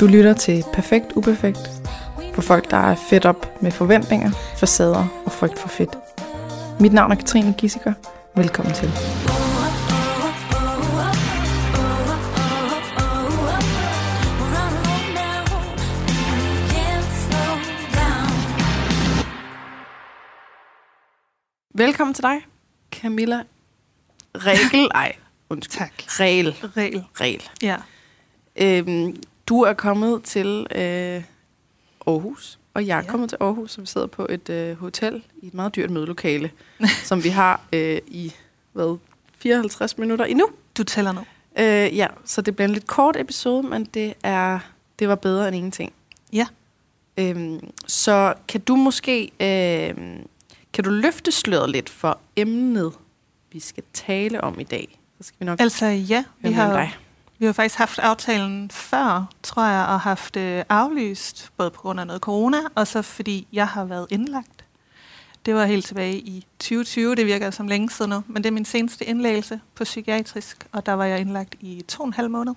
Du lytter til Perfekt Uperfekt for folk, der er fedt op med forventninger, facader og frygt for fedt. Mit navn er Katrine Gissiker. Velkommen til. Velkommen til dig, Camilla. Regel, ej, undskyld. Tak. Regel, Regel. regel. Ja. Øhm, du er kommet til øh, Aarhus, og jeg er Ja. kommet til Aarhus, så vi sidder på et øh, hotel i et meget dyrt mødelokale, som vi har øh, i hvad, 54 minutter endnu. Du tæller nu. Øh, ja, så det bliver en lidt kort episode, men det er det var bedre end ingenting. Ja. Øhm, så kan du måske øhm, kan du løfte sløret lidt for emnet, vi skal tale om i dag? Så skal vi nok Altså ja, vi har, dig. Vi har faktisk haft aftalen før, tror jeg, og haft øh, aflyst, både på grund af noget corona, og så fordi jeg har været indlagt. Det var helt tilbage i 2020, det virker som længe siden nu, men det er min seneste indlæggelse på psykiatrisk, og der var jeg indlagt i to og en halv måned.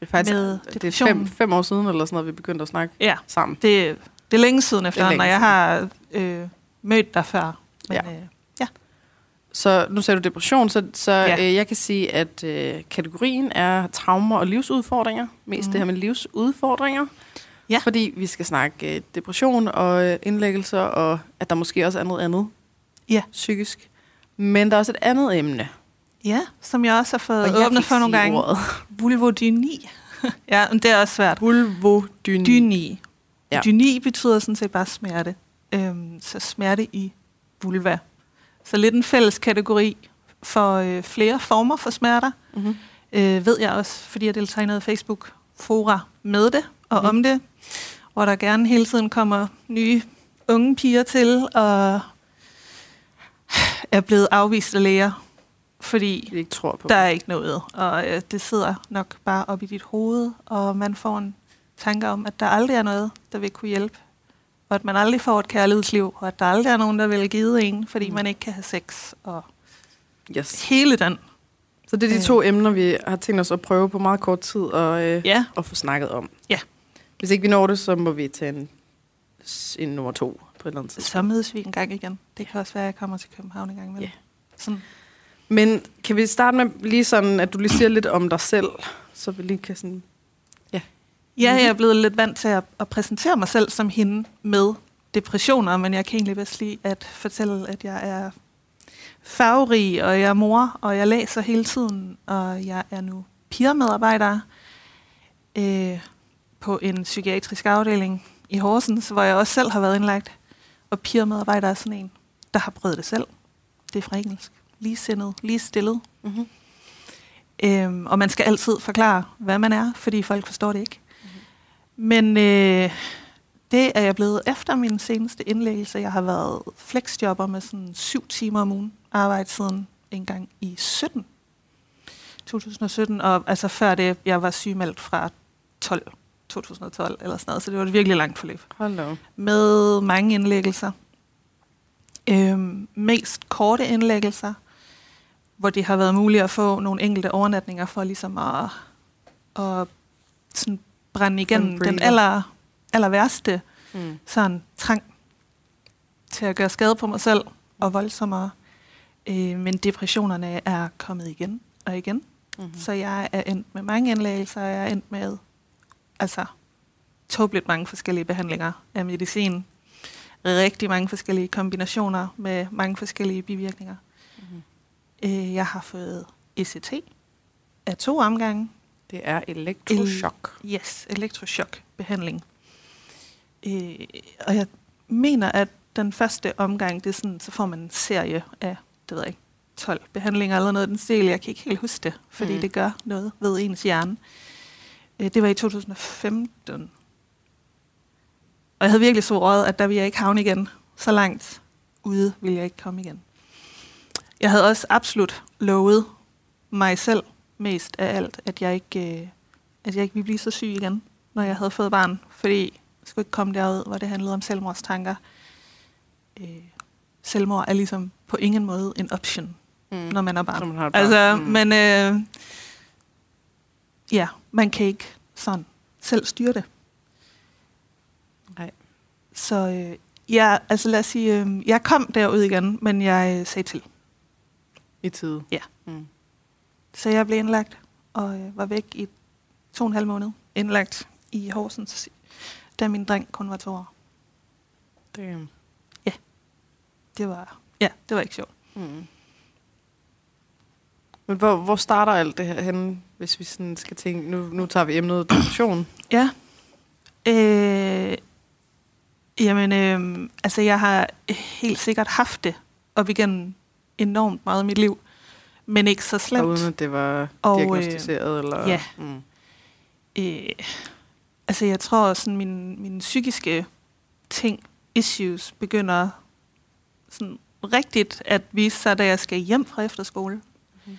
Det er faktisk med det er fem, fem år siden, eller sådan noget, vi begyndte at snakke Ja, sammen. det, det er længe siden efterhånden, længe og jeg har øh, mødt dig før. Men, Ja. øh, Så nu sagde du depression, så, så Ja. øh, jeg kan sige, at øh, kategorien er traumer og livsudfordringer. Mest mm. det her med livsudfordringer. Ja. Fordi vi skal snakke øh, depression og øh, indlæggelser, og at der måske også er noget andet Ja. psykisk. Men der er også et andet emne. ja, som jeg også har Og fået kan åbnet for nogle gange. Ordet. Vulvodyni. ja, men det er også svært. Vulvodyni. Dyni. Ja. Dyni betyder sådan set bare smerte. Øhm, så smerte i vulva. Så lidt en fælles kategori for øh, flere former for smerter. Mm-hmm. Øh, ved jeg også, fordi jeg deltager i noget Facebook-fora med det og Mhm. om det. Hvor der gerne hele tiden kommer nye unge piger til og er blevet afvist af læger. Fordi Vi ikke tror på. der er ikke noget, og øh, det sidder nok bare op i dit hoved, og man får en tanke om, at der aldrig er noget, der vil kunne hjælpe, og at man aldrig får et kærlighedsliv, og at der aldrig er nogen, der vil give en, fordi Mm. man ikke kan have sex, og Yes. hele den. Så det er de Øh. to emner, vi har tænkt os at prøve på meget kort tid og, øh, Ja, at få snakket om. Ja. Hvis ikke vi når det, så må vi tage en, en nummer to på et eller andet tidspunkt. så mødes vi en gang igen. Det kan også være, at jeg kommer til København en gang imellem. Sådan. Men kan vi starte med lige sådan, at du lige siger lidt om dig selv, så vi lige kan sådan... Ja, jeg er blevet lidt vant til at, at præsentere mig selv som hende med depressioner, men jeg kan egentlig bedst lide at fortælle, at jeg er farverig, og jeg er mor, og jeg læser hele tiden, og jeg er nu peer-medarbejder øh, på en psykiatrisk afdeling i Horsens, hvor jeg også selv har været indlagt. Og peer-medarbejder er sådan en, der har prøvet det selv. Det er fra engelsk. Ligesindet, lige stillet. Mm-hmm. Øhm, og man skal altid forklare, hvad man er, fordi folk forstår det ikke. Men øh, det er jeg blevet efter min seneste indlæggelse. Jeg har været flexjobber med sådan syv timer om ugen arbejde siden en gang i 17. 2017, og altså før det, jeg var sygemeldt fra 12, 2012 eller sådan noget, så det var et virkelig langt forløb op. med mange indlæggelser. Øhm, mest korte indlæggelser, hvor det har været muligt at få nogle enkelte overnatninger for ligesom at, at sådan brænde igennem den aller, aller værste Mm. sådan trang til at gøre skade på mig selv og voldsommere. Øh, men depressionerne er kommet igen og igen. Mm-hmm. Så jeg er endt med mange indlæggelser, og jeg er endt med altså tåbeligt mange forskellige behandlinger af medicin. Rigtig mange forskellige kombinationer med mange forskellige bivirkninger. Mm-hmm. Øh, jeg har fået ECT af to omgange. Det er elektrochok. Yes, elektrochokbehandling. Øh, og jeg mener, at den første omgang, det er sådan, så får man en serie af, det ved jeg ikke, 12 behandlinger eller noget af den stil. Jeg kan ikke helt huske det, fordi Mm. mm. det gør noget ved ens hjerne. Øh, det var i 2015. Og jeg havde virkelig svoret, at der ville jeg ikke havne igen. Så langt ude ville jeg ikke komme igen. Jeg havde også absolut lovet mig selv mest af alt, at jeg ikke, øh, at jeg ikke ville blive så syg igen, når jeg havde fået barn. Fordi jeg skulle ikke komme derud, hvor det handlede om selvmordstanker. Øh, selvmord er ligesom på ingen måde en option, Mm. når man er barn. Når man har barn. Altså, Mm. mm. men øh, ja, man kan ikke sådan selv styre det. Nej. Så øh, ja, altså lad os sige, øh, jeg kom derud igen, men jeg øh, sagde til. I tide. Ja. Mm. Så jeg blev indlagt og øh, var væk i to og en halv måned. Indlagt i Horsens, da min dreng kun var to år. Damn. Det var, ja, det var ikke sjovt. Mm. Men hvor, hvor starter alt det her henne, hvis vi sådan skal tænke, nu, nu tager vi emnet depression. Ja. Øh, jamen, øh, altså jeg har helt sikkert haft det op igennem enormt meget i mit liv, men ikke så Og slemt. uden at det var Og, øh, diagnostiseret? eller, ja. Mm. Øh, altså jeg tror, sådan min, mine psykiske ting, issues, begynder sådan rigtigt at vise sig, da jeg skal hjem fra efterskole. Mhm.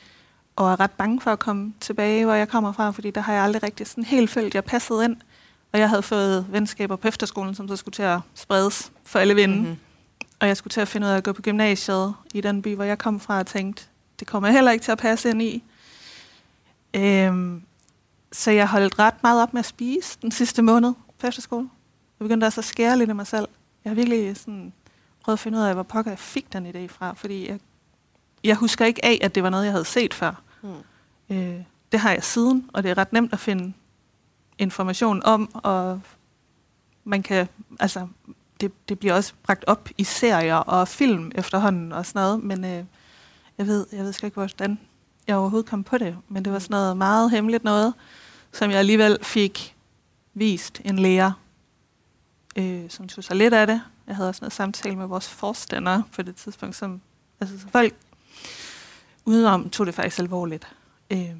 Og er ret bange for at komme tilbage, hvor jeg kommer fra, fordi der har jeg aldrig rigtig sådan helt følt, jeg passede ind. Og jeg havde fået venskaber på efterskolen, som så skulle til at spredes for alle vinde. Mm-hmm. Mhm. Og jeg skulle til at finde ud af at gå på gymnasiet i den by, hvor jeg kom fra, og tænkte, det kommer jeg heller ikke til at passe ind i. Øhm, så jeg holdt ret meget op med at spise den sidste måned på efterskole. Jeg begyndte også at skære lidt af mig selv. Jeg har virkelig sådan prøvet at finde ud af, hvor pokker jeg fik den idé fra, fordi jeg, jeg husker ikke af, at det var noget, jeg havde set før. Mm. Øh, det har jeg siden, og det er ret nemt at finde information om, og man kan, altså, det, det bliver også bragt op i serier og film efterhånden og sådan noget, men øh, jeg ved, jeg ved sgu ikke, hvordan jeg overhovedet kom på det, men det var sådan noget meget hemmeligt noget, som jeg alligevel fik vist en lærer, øh, som tog sig lidt af det. Jeg havde også noget samtale med vores forstander på det tidspunkt, som altså, så folk udenom tog det faktisk alvorligt. Øh,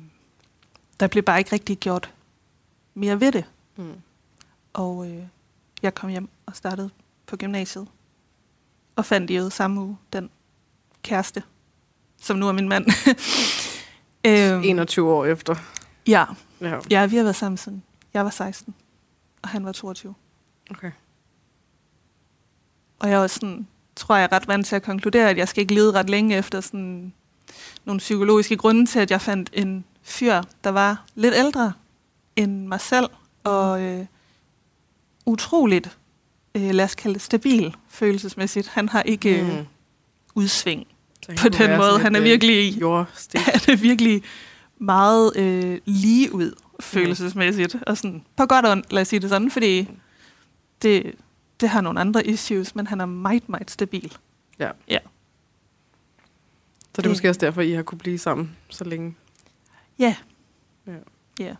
der blev bare ikke rigtig gjort mere ved det. Mm. Og øh, jeg kom hjem og startede på gymnasiet. Og fandt i øvrigt samme uge den kæreste, som nu er min mand. øhm, 21 år efter. ja, Ja. ja, vi har været sammen siden jeg var 16, og han var 22. Okay. Og jeg var sådan, tror jeg, er ret vant til at konkludere, at jeg skal ikke lede ret længe efter sådan nogle psykologiske grunde til, at jeg fandt en fyr, der var lidt ældre end mig selv, og øh, utroligt, øh, lad os kalde det, stabil følelsesmæssigt. Han har ikke øh, Mm. udsving på den måde. Han er øh, virkelig, han er virkelig meget øh, lige ud følelsesmæssigt. Og sådan, på godt og lad os sige det sådan, fordi det, det har nogle andre issues, men han er meget, meget stabil. Ja. Ja. Så det er måske også derfor, I har kunne blive sammen så længe. Ja. Ja. Ja.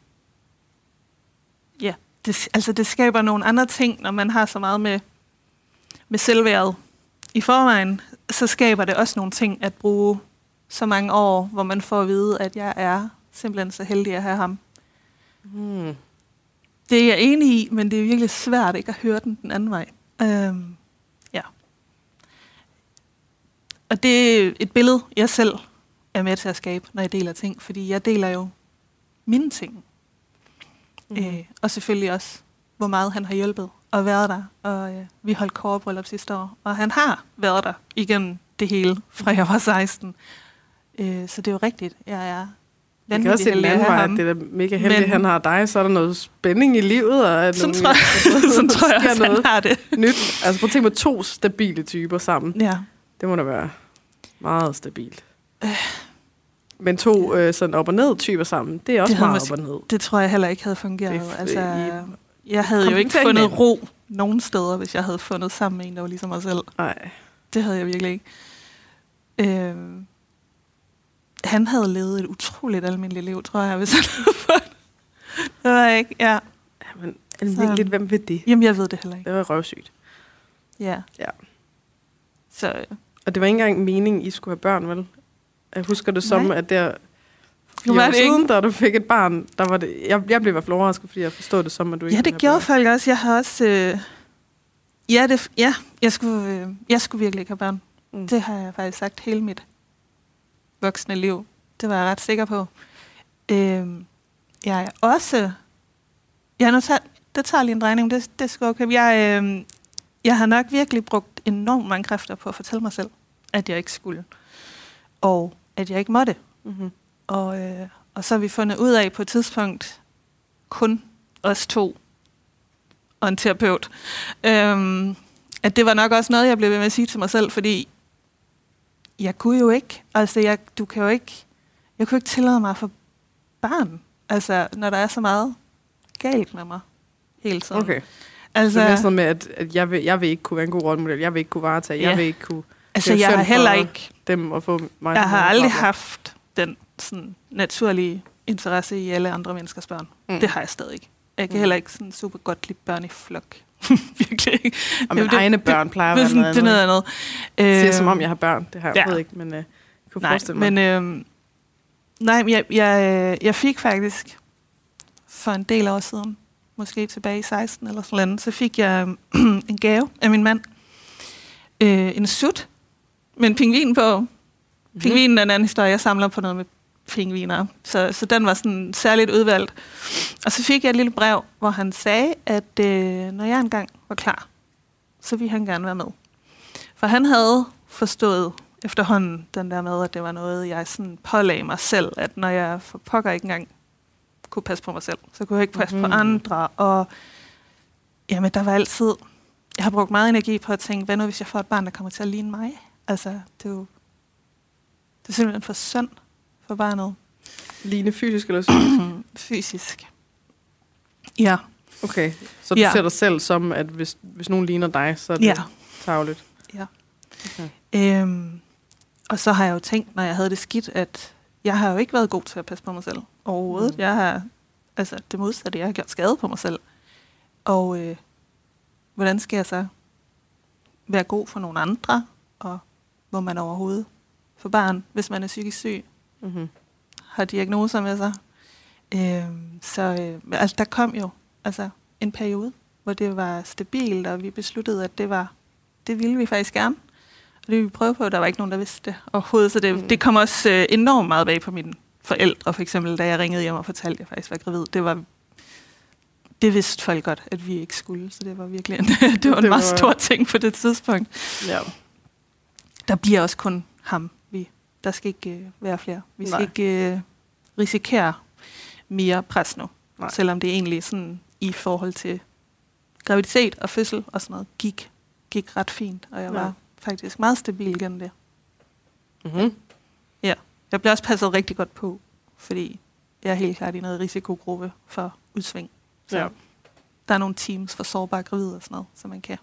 Ja. Det, altså, det skaber nogle andre ting, når man har så meget med, med selvværdet. I forvejen, så skaber det også nogle ting at bruge så mange år, hvor man får at vide, at jeg er simpelthen så heldig at have ham. Mm. Det er jeg enig i, men det er virkelig svært ikke at høre den den anden vej. Øhm, ja. Og det er et billede, jeg selv er med til at skabe, når jeg deler ting. Fordi jeg deler jo mine ting. Mm. Øh, og selvfølgelig også, hvor meget han har hjulpet og været der. Og øh, vi holdt kårebryllup sidste år, og han har været der igennem det hele, fra jeg var 16. Øh, så det er jo rigtigt. Jeg er Jeg kan også se den anden vej, det er mega heldigt, Men- at han har dig, så er der noget spænding i livet, og Sådan nogle, tror jeg, sådan tror jeg også, han noget har det. nyt. Altså prøv at tænke med to stabile typer sammen. Ja. Det må da være meget stabilt. Men to øh, sådan op og ned typer sammen, det er også Det meget måske- op og ned. Det tror jeg heller ikke havde fungeret. Det altså, i- jeg havde jo ikke fundet ro nogen steder, hvis jeg havde fundet sammen med en, der var ligesom mig selv. Nej. Det havde jeg virkelig ikke. Øhm, han havde levet et utroligt almindeligt liv, tror jeg, hvis han havde fået det. var jeg ikke, ja. Men almindeligt, hvem ved det? Jamen, jeg ved det heller ikke. Det var røvsygt. Ja. Ja. Så øh, Og det var ikke engang meningen, I skulle have børn, vel? Jeg husker det som, Nej. at der Nu var det siden, da du fik et barn, der var det, jeg, jeg blev i hvert fald overrasket, fordi jeg forstod det som, at du ikke ja, det gjorde børn. folk også. Jeg har også... Øh, ja, det, ja jeg, skulle, øh, jeg skulle virkelig ikke have børn. Mm. Det har jeg faktisk sagt hele mit voksne liv. Det var jeg ret sikker på. Øhm, jeg er også... Ja, nu tager, det tager lige en drejning, det, det sgu okay. Jeg, øhm, jeg har nok virkelig brugt enormt mange kræfter på at fortælle mig selv, at jeg ikke skulle. Og at jeg ikke måtte. Mm-hmm. Og, øh, og så har vi fundet ud af på et tidspunkt kun os to og en terapeut. Øhm, at det var nok også noget, jeg blev ved med at sige til mig selv, fordi jeg kunne jo ikke, altså jeg, du kan jo ikke, jeg kunne ikke tillade mig for barn, altså når der er så meget galt med mig hele tiden. Okay. Altså, så det er sådan med, at, at jeg, vil, jeg vil ikke kunne være en god rollemodel, jeg vil ikke kunne varetage, ja. jeg vil ikke kunne... Altså jeg har heller ikke... Dem og få mig jeg har aldrig haft den sådan, naturlige interesse i alle andre menneskers børn. Mm. Det har jeg stadig ikke. Jeg kan mm. heller ikke sådan super godt lide børn i flok. Virkelig ikke. Og mine egne børn plejer at være noget andet. Det er noget andet. Det siger som om, jeg har børn. Det har jeg ja. ikke, men uh, kunne nej, forestille mig. Men, øh, nej, jeg, jeg, jeg fik faktisk for en del år siden, måske tilbage i 16 eller sådan noget, så fik jeg øh, en gave af min mand. Øh, en sut med en pingvin på. Pingvinen er en anden historie. Jeg samler på noget med pingviner. Så, så den var sådan særligt udvalgt. Og så fik jeg et lille brev, hvor han sagde, at øh, når jeg engang var klar, så ville han gerne være med. For han havde forstået efterhånden den der med, at det var noget, jeg sådan pålagde mig selv, at når jeg for pokker ikke engang kunne passe på mig selv, så kunne jeg ikke passe mm-hmm. på mhm. andre. Og jamen, der var altid... Jeg har brugt meget energi på at tænke, hvad nu hvis jeg får et barn, der kommer til at ligne mig? Altså, det er jo... Det er simpelthen for synd for barnet. Ligne fysisk eller psykisk? fysisk. Ja. Okay, så du ja. ser dig selv som, at hvis, hvis nogen ligner dig, så er det ja. tavligt? Ja. Okay. Øhm, og så har jeg jo tænkt, når jeg havde det skidt, at jeg har jo ikke været god til at passe på mig selv overhovedet. Mm. Jeg har, altså det modsatte, jeg har gjort skade på mig selv. Og øh, hvordan skal jeg så være god for nogle andre, og hvor man overhovedet for barn, hvis man er psykisk syg, mm-hmm. har diagnoser med sig. Øh, så øh, altså, der kom jo altså, en periode, hvor det var stabilt, og vi besluttede, at det var det ville vi faktisk gerne. Og det ville vi prøve på, der var ikke nogen, der vidste det overhovedet. Så det, mm. det kom også øh, enormt meget bag på mine forældre, for eksempel, da jeg ringede hjem og fortalte, at jeg faktisk var gravid. Det var det vidste folk godt, at vi ikke skulle, så det var virkelig en, det var en det meget var... stor ting på det tidspunkt. Ja. Der bliver også kun ham. Der skal ikke øh, være flere. Vi skal Nej. ikke øh, risikere mere pres nu. Nej. Selvom det egentlig sådan i forhold til graviditet og fødsel og sådan noget gik, gik ret fint, og jeg ja. var faktisk meget stabil gennem det. Mm-hmm. Ja, jeg blev også passet rigtig godt på, fordi jeg er helt klart i noget risikogruppe for udsving. Så ja. der er nogle teams for sårbare gravide og sådan noget, så man kan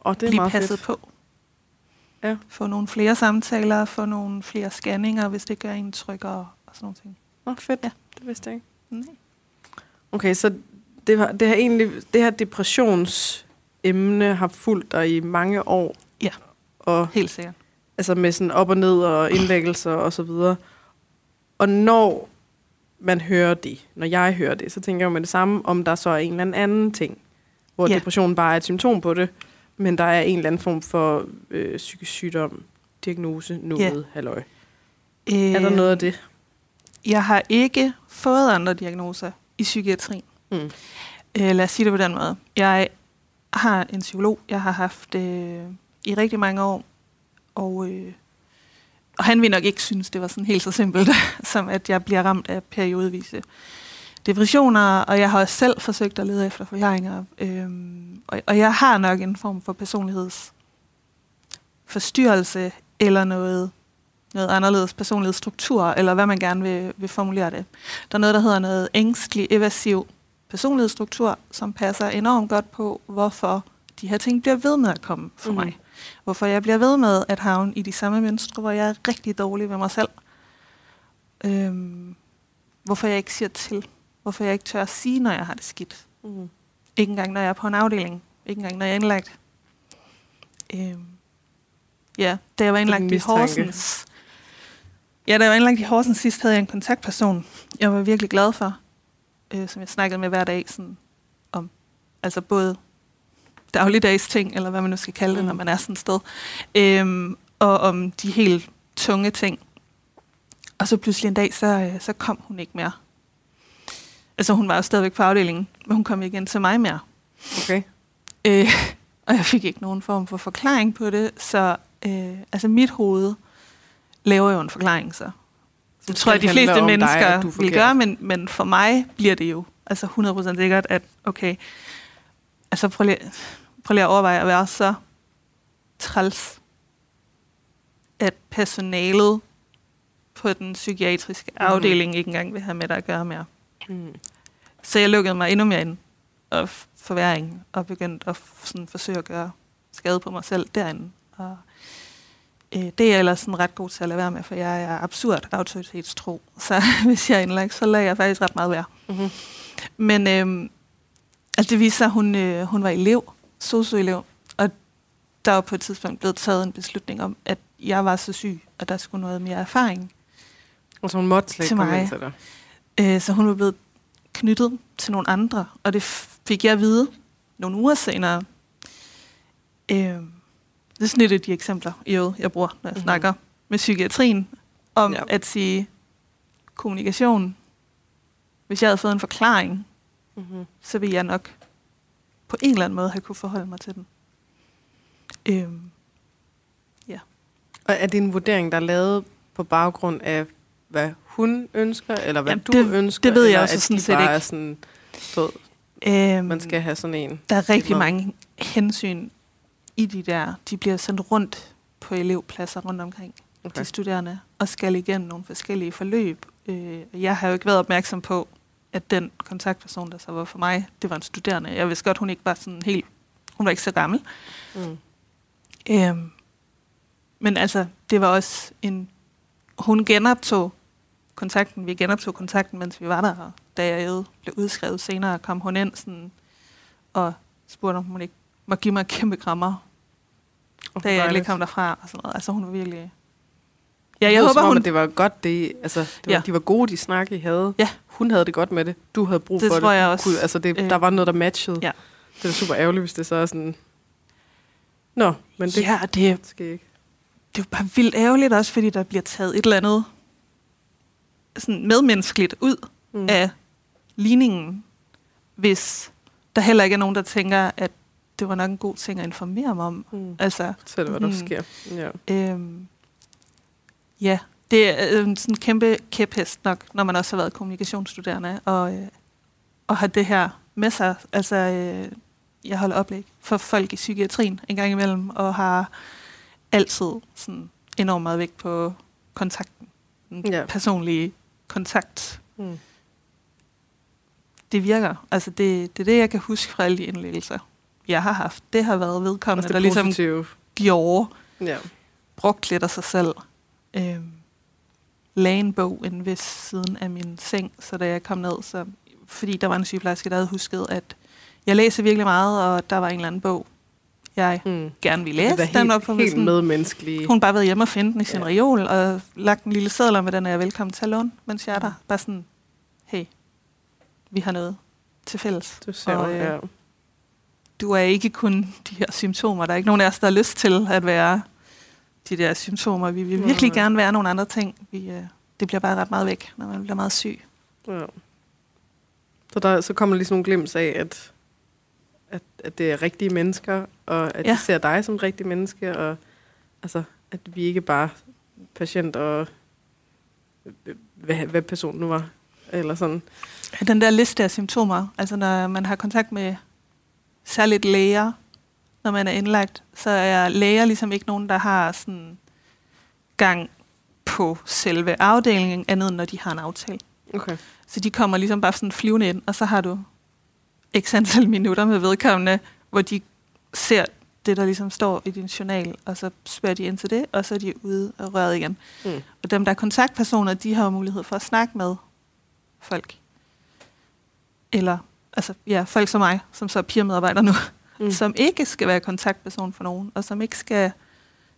og det er blive passet fedt. på. Ja. Få nogle flere samtaler, få nogle flere scanninger, hvis det gør en tryggere og sådan nogle ting. Åh, fedt. Ja. Det vidste jeg ikke. Nej. Okay, så det, var, det, har egentlig, det her depressionsemne har fulgt dig i mange år. Ja, og, helt sikkert. Altså med sådan op og ned og indlæggelser og så videre. Og når man hører det, når jeg hører det, så tænker jeg med det samme, om der så er en eller anden ting, hvor ja. depression bare er et symptom på det, men der er en eller anden form for øh, psykisk sygdom, diagnose, noget, ja. halløj. Øh, er der noget af det? Jeg har ikke fået andre diagnoser i psykiatrien. Mm. Øh, lad os sige det på den måde. Jeg har en psykolog, jeg har haft øh, i rigtig mange år, og, øh, og han vil nok ikke synes, det var sådan helt så simpelt, som at jeg bliver ramt af periodevise depressioner, og jeg har også selv forsøgt at lede efter forklaringer. Øh, og, og jeg har nok en form for personlighedsforstyrrelse, eller noget, noget anderledes personlighedsstruktur, eller hvad man gerne vil, vil formulere det. Der er noget, der hedder noget ængstlig, evasiv personlighedsstruktur, som passer enormt godt på, hvorfor de her ting bliver ved med at komme for mm. mig. Hvorfor jeg bliver ved med at havne i de samme mønstre, hvor jeg er rigtig dårlig ved mig selv. Øhm, hvorfor jeg ikke siger til. Hvorfor jeg ikke tør at sige, når jeg har det skidt. Mm. Ikke engang, når jeg er på en afdeling. Ikke engang, når jeg er indlagt. Øhm, ja, da jeg var indlagt i Horsens. Ja, da jeg var indlagt i Horsens sidst, havde jeg en kontaktperson, jeg var virkelig glad for, øh, som jeg snakkede med hver dag sådan, om altså både dagligdags ting, eller hvad man nu skal kalde det, mm. når man er sådan et sted, øhm, og om de helt tunge ting. Og så pludselig en dag, så, øh, så kom hun ikke mere. Altså hun var jo stadigvæk på afdelingen, men hun kom ikke ind til mig mere. Okay. Øh, og jeg fik ikke nogen form for forklaring på det, så øh, altså mit hoved laver jo en forklaring så. Det tror jeg, de fleste mennesker dig, vil gøre, men, men for mig bliver det jo altså 100% sikkert, at okay, altså prøv lige, prøv lige at overveje at være så træls, at personalet på den psykiatriske afdeling mm. ikke engang vil have med dig at gøre mere. Mm. Så jeg lukkede mig endnu mere ind og forværing, og begyndte at sådan forsøge at gøre skade på mig selv derinde. Og øh, det er jeg ellers sådan ret god til at lade være med, for jeg er absurd autoritetstro. Så hvis jeg er indlagt, så lader jeg faktisk ret meget være. Mm-hmm. Men øh, altså det viser sig, at hun, øh, hun var elev, socioelev, og der var på et tidspunkt blevet taget en beslutning om, at jeg var så syg, og der skulle noget mere erfaring. Og så hun måtte slet til mig. Til dig. Øh, så hun var blevet knyttet til nogle andre, og det fik jeg at vide nogle uger senere. Øh, det er sådan lidt af de eksempler, jeg bruger, når jeg mm-hmm. snakker med psykiatrien, om ja. at sige kommunikation. Hvis jeg havde fået en forklaring, mm-hmm. så ville jeg nok på en eller anden måde have kunne forholde mig til den. Øh, ja. Og er det en vurdering, der er lavet på baggrund af, hvad hun ønsker, eller hvad Jamen, du det, ønsker? Det ved jeg også sådan set ikke. Er sådan, så, øhm, man skal have sådan en. Der er rigtig mange hensyn i de der. De bliver sendt rundt på elevpladser rundt omkring, okay. de studerende, og skal igennem nogle forskellige forløb. Øh, jeg har jo ikke været opmærksom på, at den kontaktperson, der så var for mig, det var en studerende. Jeg vidste godt, hun ikke var sådan helt... Hun var ikke så gammel. Mm. Øhm, men altså, det var også en... Hun genoptog kontakten. Vi genoptog kontakten, mens vi var der. Og da jeg blev udskrevet senere, kom hun ind sådan, og spurgte, om hun ikke må give mig kæmpe krammer. Oh, da jeg lige kom derfra. Og sådan noget. Altså, hun var virkelig... Ja, jeg håber, hun... det var godt, det, altså, det var, ja. de var gode, de snak, I havde. Ja. Hun havde det godt med det. Du havde brug det for det. Det jeg også. Kunne, altså, det, øh. der var noget, der matchede. Ja. Det er super ærgerligt, hvis det så er sådan... Nå, men det ja, det, skal ikke. Det er jo bare vildt ærgerligt også, fordi der bliver taget et eller andet sådan medmenneskeligt ud mm. af ligningen, hvis der heller ikke er nogen, der tænker, at det var nok en god ting at informere mig om. Mm. Altså, Selv hvad der mm, sker. Ja. Øhm, ja, det er en sådan kæmpe kæphest nok, når man også har været kommunikationsstuderende, og, øh, og har det her med sig. Altså, øh, jeg holder oplæg for folk i psykiatrien en gang imellem, og har altid sådan enormt meget vægt på kontakten. Den ja. personlige kontakt. Mm. Det virker. Altså det, det er det, jeg kan huske fra alle de indlæggelser, jeg har haft. Det har været vedkommende, der ligesom positive. gjorde, ja. brugt lidt af sig selv. Øhm, lagde en bog inde ved siden af min seng, så da jeg kom ned, så, fordi der var en sygeplejerske, der havde husket, at jeg læser virkelig meget, og der var en eller anden bog, jeg mm. gerne ville læse. Den op for helt medmenneskelige. Hun bare været hjemme og finde den i sin ja. reol, og lagt en lille seddel om, hvordan er jeg velkommen til at låne, mens jeg er der. Bare sådan, hey, vi har noget til fælles. Du ser, og, øh, ja. Du er ikke kun de her symptomer. Der er ikke nogen af os, der har lyst til at være de der symptomer. Vi vil virkelig mm. gerne være nogle andre ting. Vi, øh, det bliver bare ret meget væk, når man bliver meget syg. Ja. Så, der, så kommer lige sådan nogle glimt af, at at, at det er rigtige mennesker, og at ja. de ser dig som rigtig menneske, og altså, at vi ikke bare patient og hvad, hvad personen nu var, eller sådan. Den der liste af symptomer, altså når man har kontakt med særligt læger, når man er indlagt, så er læger ligesom ikke nogen, der har sådan gang på selve afdelingen, andet end når de har en aftale. Okay. Så de kommer ligesom bare sådan flyvende ind, og så har du x antal minutter med vedkommende, hvor de ser det, der ligesom står i din journal, og så spørger de ind til det, og så er de ude og røret igen. Mm. Og dem, der er kontaktpersoner, de har mulighed for at snakke med folk. Eller, altså, ja, folk som mig, som så er peer nu, mm. som ikke skal være kontaktperson for nogen, og som ikke skal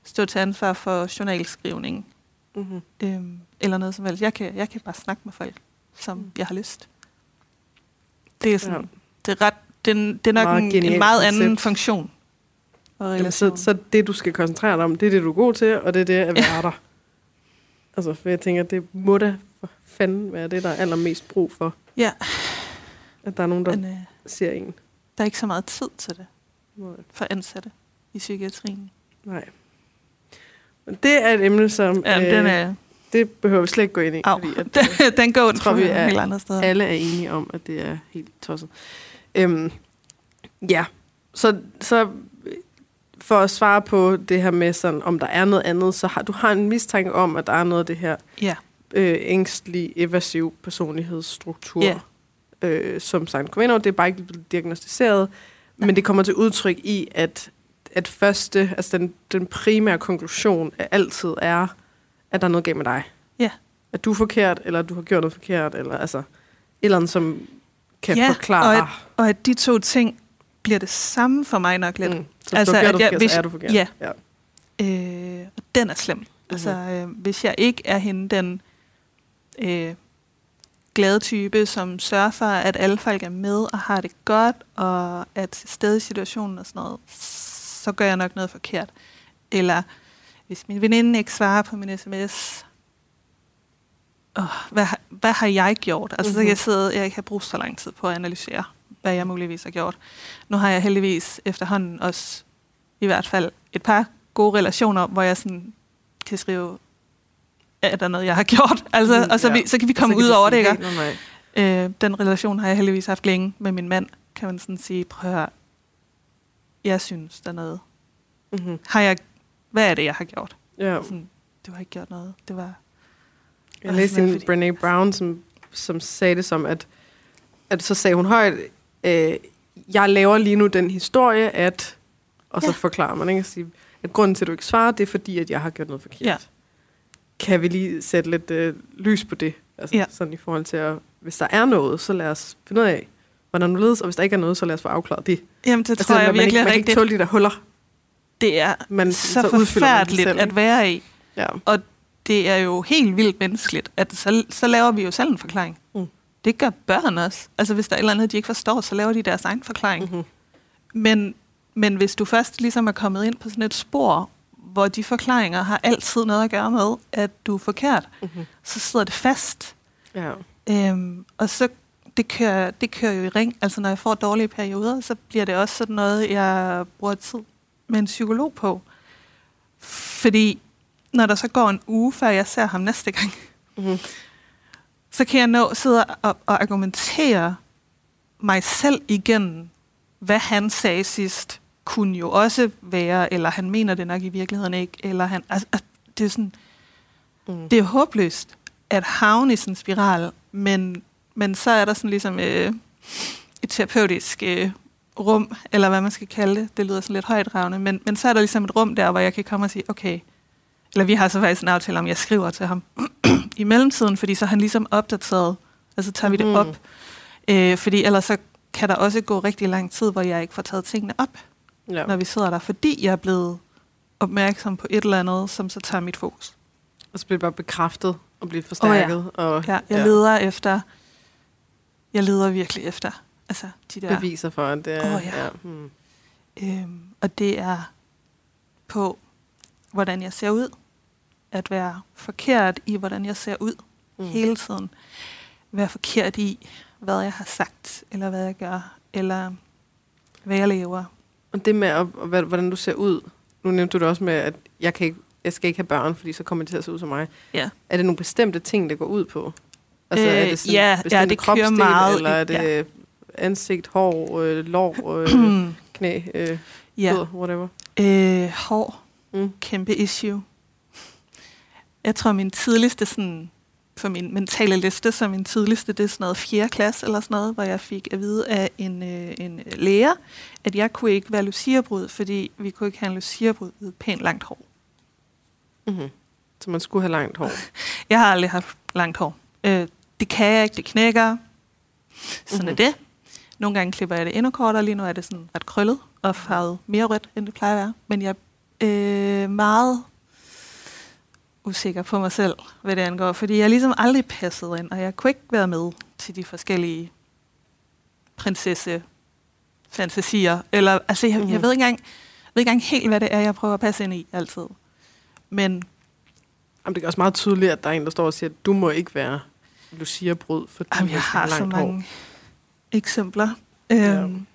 stå til ansvar for journalskrivning, mm-hmm. øhm, eller noget som helst. Jeg kan, jeg kan bare snakke med folk, som mm. jeg har lyst. Det er sådan, ja det er, ret, det, det er nok meget en, en meget anden koncept. funktion. Jamen, så, så det, du skal koncentrere dig om, det er det, du er god til, og det er det at være der. Altså, for jeg tænker, det må da for fanden være det, der er allermest brug for. Ja. At der er nogen, der Men, øh, ser en. Der er ikke så meget tid til det for ansatte i psykiatrien. Nej. Men det er et emne, som... Ja, øh, den er... det behøver vi slet ikke gå ind i. Au, Fordi at, den, den går den tror, vi er helt andre steder. alle er enige om, at det er helt tosset. Øhm, ja, så, så for at svare på det her med, sådan, om der er noget andet, så har du har en mistanke om, at der er noget af det her Ja, øh, ængstlig, evasiv personlighedsstruktur, Ja. øh, som Sankt Covenor, det er bare ikke blevet diagnostiseret, men det kommer til udtryk i, at, at første, altså den, den primære konklusion er altid er, at der er noget galt med dig. Ja. At du er forkert, eller at du har gjort noget forkert, eller altså et eller andet, som kan Ja, forklare. og at- og at de to ting bliver det samme for mig nok lidt. Mm. Så Altså, du at gjort jeg- forkert, hvis- så er du forkert. ja. ja. Øh, og den er slem. Mm-hmm. Altså, øh, hvis jeg ikke er hende, den øh, glade type, som sørger for, at alle folk er med og har det godt, og er til stede i situationen og sådan noget, så gør jeg nok noget forkert. Eller hvis min veninde ikke svarer på min sms, åh, hvad, har- hvad har jeg gjort? Altså, mm-hmm. så kan jeg Mhm. sidde, jeg ikke har brugt så lang tid på at analysere, hvad jeg muligvis har gjort. Nu har jeg heldigvis efterhånden også i hvert fald et par gode relationer, hvor jeg sådan kan skrive, er der noget, jeg har gjort? Altså, Mhm, og så, ja. vi, så kan vi Og komme kan ud over det, ikke? Øh, den relation har jeg heldigvis haft længe med min mand, kan man sådan sige, prøv at høre, jeg synes, der er noget. Mhm. Har jeg, hvad er det, jeg har gjort? Ja. Sådan, du har ikke gjort noget. Det var, Jeg læste en? Brené Brown, som, som sagde det som, at, at så sagde hun højt, øh, jeg laver lige nu den historie, at, og så Ja. forklarer man, ikke? At, sige, at grunden til, at du ikke svarer, det er fordi, at jeg har gjort noget forkert. Ja. Kan vi lige sætte lidt øh, lys på det? Altså Ja. sådan i forhold til, at hvis der er noget, så lad os finde ud af, hvordan du ledes, og hvis der ikke er noget, så lad os få afklaret det. jamen, det altså, tror jeg man virkelig ikke, er man kan ikke rigtigt. tåle de der huller. Det er Man, så, så forfærdeligt at være i. Ja. Det er jo helt vildt menneskeligt, at så, så laver vi jo selv en forklaring. Mm. Det gør børn også. Altså hvis der er et eller andet, de ikke forstår, så laver de deres egen forklaring. Mm-hmm. Men, men hvis du først ligesom er kommet ind på sådan et spor, hvor de forklaringer har altid noget at gøre med, at du er forkert, Mm-hmm. så sidder det fast. Ja. Øhm, og så det kører, det kører jo i ring. Altså når jeg får dårlige perioder, så bliver det også sådan noget, jeg bruger tid med en psykolog på. Fordi når der så går en uge, før jeg ser ham næste gang, Mm-hmm. så kan jeg nå sidde og, og argumentere mig selv igennem, hvad han sagde sidst, kunne jo også være, eller han mener det nok i virkeligheden ikke, eller han, altså, altså, det er sådan, Mm. det er håbløst at havne i sådan en spiral, men, men så er der sådan ligesom øh, et terapeutisk øh, rum, eller hvad man skal kalde det, det lyder sådan lidt højdragende, men, men så er der ligesom et rum der, hvor jeg kan komme og sige, okay, eller vi har så faktisk en aftale om, jeg skriver til ham i mellemtiden, fordi så er han ligesom opdateret, og så tager vi det Mhm. op, øh, fordi ellers så kan der også gå rigtig lang tid, hvor jeg ikke får taget tingene op, Ja. når vi sidder der, fordi jeg er blevet opmærksom på et eller andet, som så tager mit fokus. Og så bliver det bare bekræftet og bliver forstærket. Og, Ja, jeg leder efter, jeg leder virkelig efter, altså de der, beviser for, at det er... Åh, ja. ja. Hmm. øhm, og det er på, hvordan jeg ser ud, at være forkert i, hvordan jeg ser ud Mm. hele tiden. Være forkert i, hvad jeg har sagt, eller hvad jeg gør, eller hvad jeg lever. Og det med, at, hvordan du ser ud. Nu nævnte du det også med, at jeg, kan ikke, jeg skal ikke have børn, fordi så kommer de til at se ud som mig. Ja. Er det nogle bestemte ting, det går ud på? Altså, Øh, er det sådan ja, ja, det kører meget Eller er det ja. ansigt, hår, øh, lår, øh, knæ, øh, ja. fødder, whatever? Øh, hår. Mm. Kæmpe issue. Jeg tror, min tidligste sådan, for min mentale liste, så min tidligste, det er sådan noget 4. klasse eller sådan noget, hvor jeg fik at vide af en, øh, en lærer, at jeg kunne ikke være luciabrud, fordi vi kunne ikke have en luciabrud med pænt langt hår. Mm-hmm. Så man skulle have langt hår. Jeg har aldrig haft langt hår. Øh, det kan jeg ikke, det knækker. Sådan mm-hmm. Mhm. er det. Nogle gange klipper jeg det endnu kortere, lige nu er det sådan ret krøllet og farvet mere rødt, end det plejer at være. Men jeg er øh, meget usikker på mig selv, hvad det angår, fordi jeg ligesom aldrig passet ind, og jeg kunne ikke være med til de forskellige prinsesse fantasier. Eller, altså, jeg, mm-hmm. jeg Mhm. ved ikke engang, ved ikke engang helt, hvad det er, jeg prøver at passe ind i altid. Men Jamen, det er også meget tydeligt, at der er en, der står og siger, at du må ikke være Lucia-brud, fordi Jamen, jeg har så mange hår. eksempler. Øhm,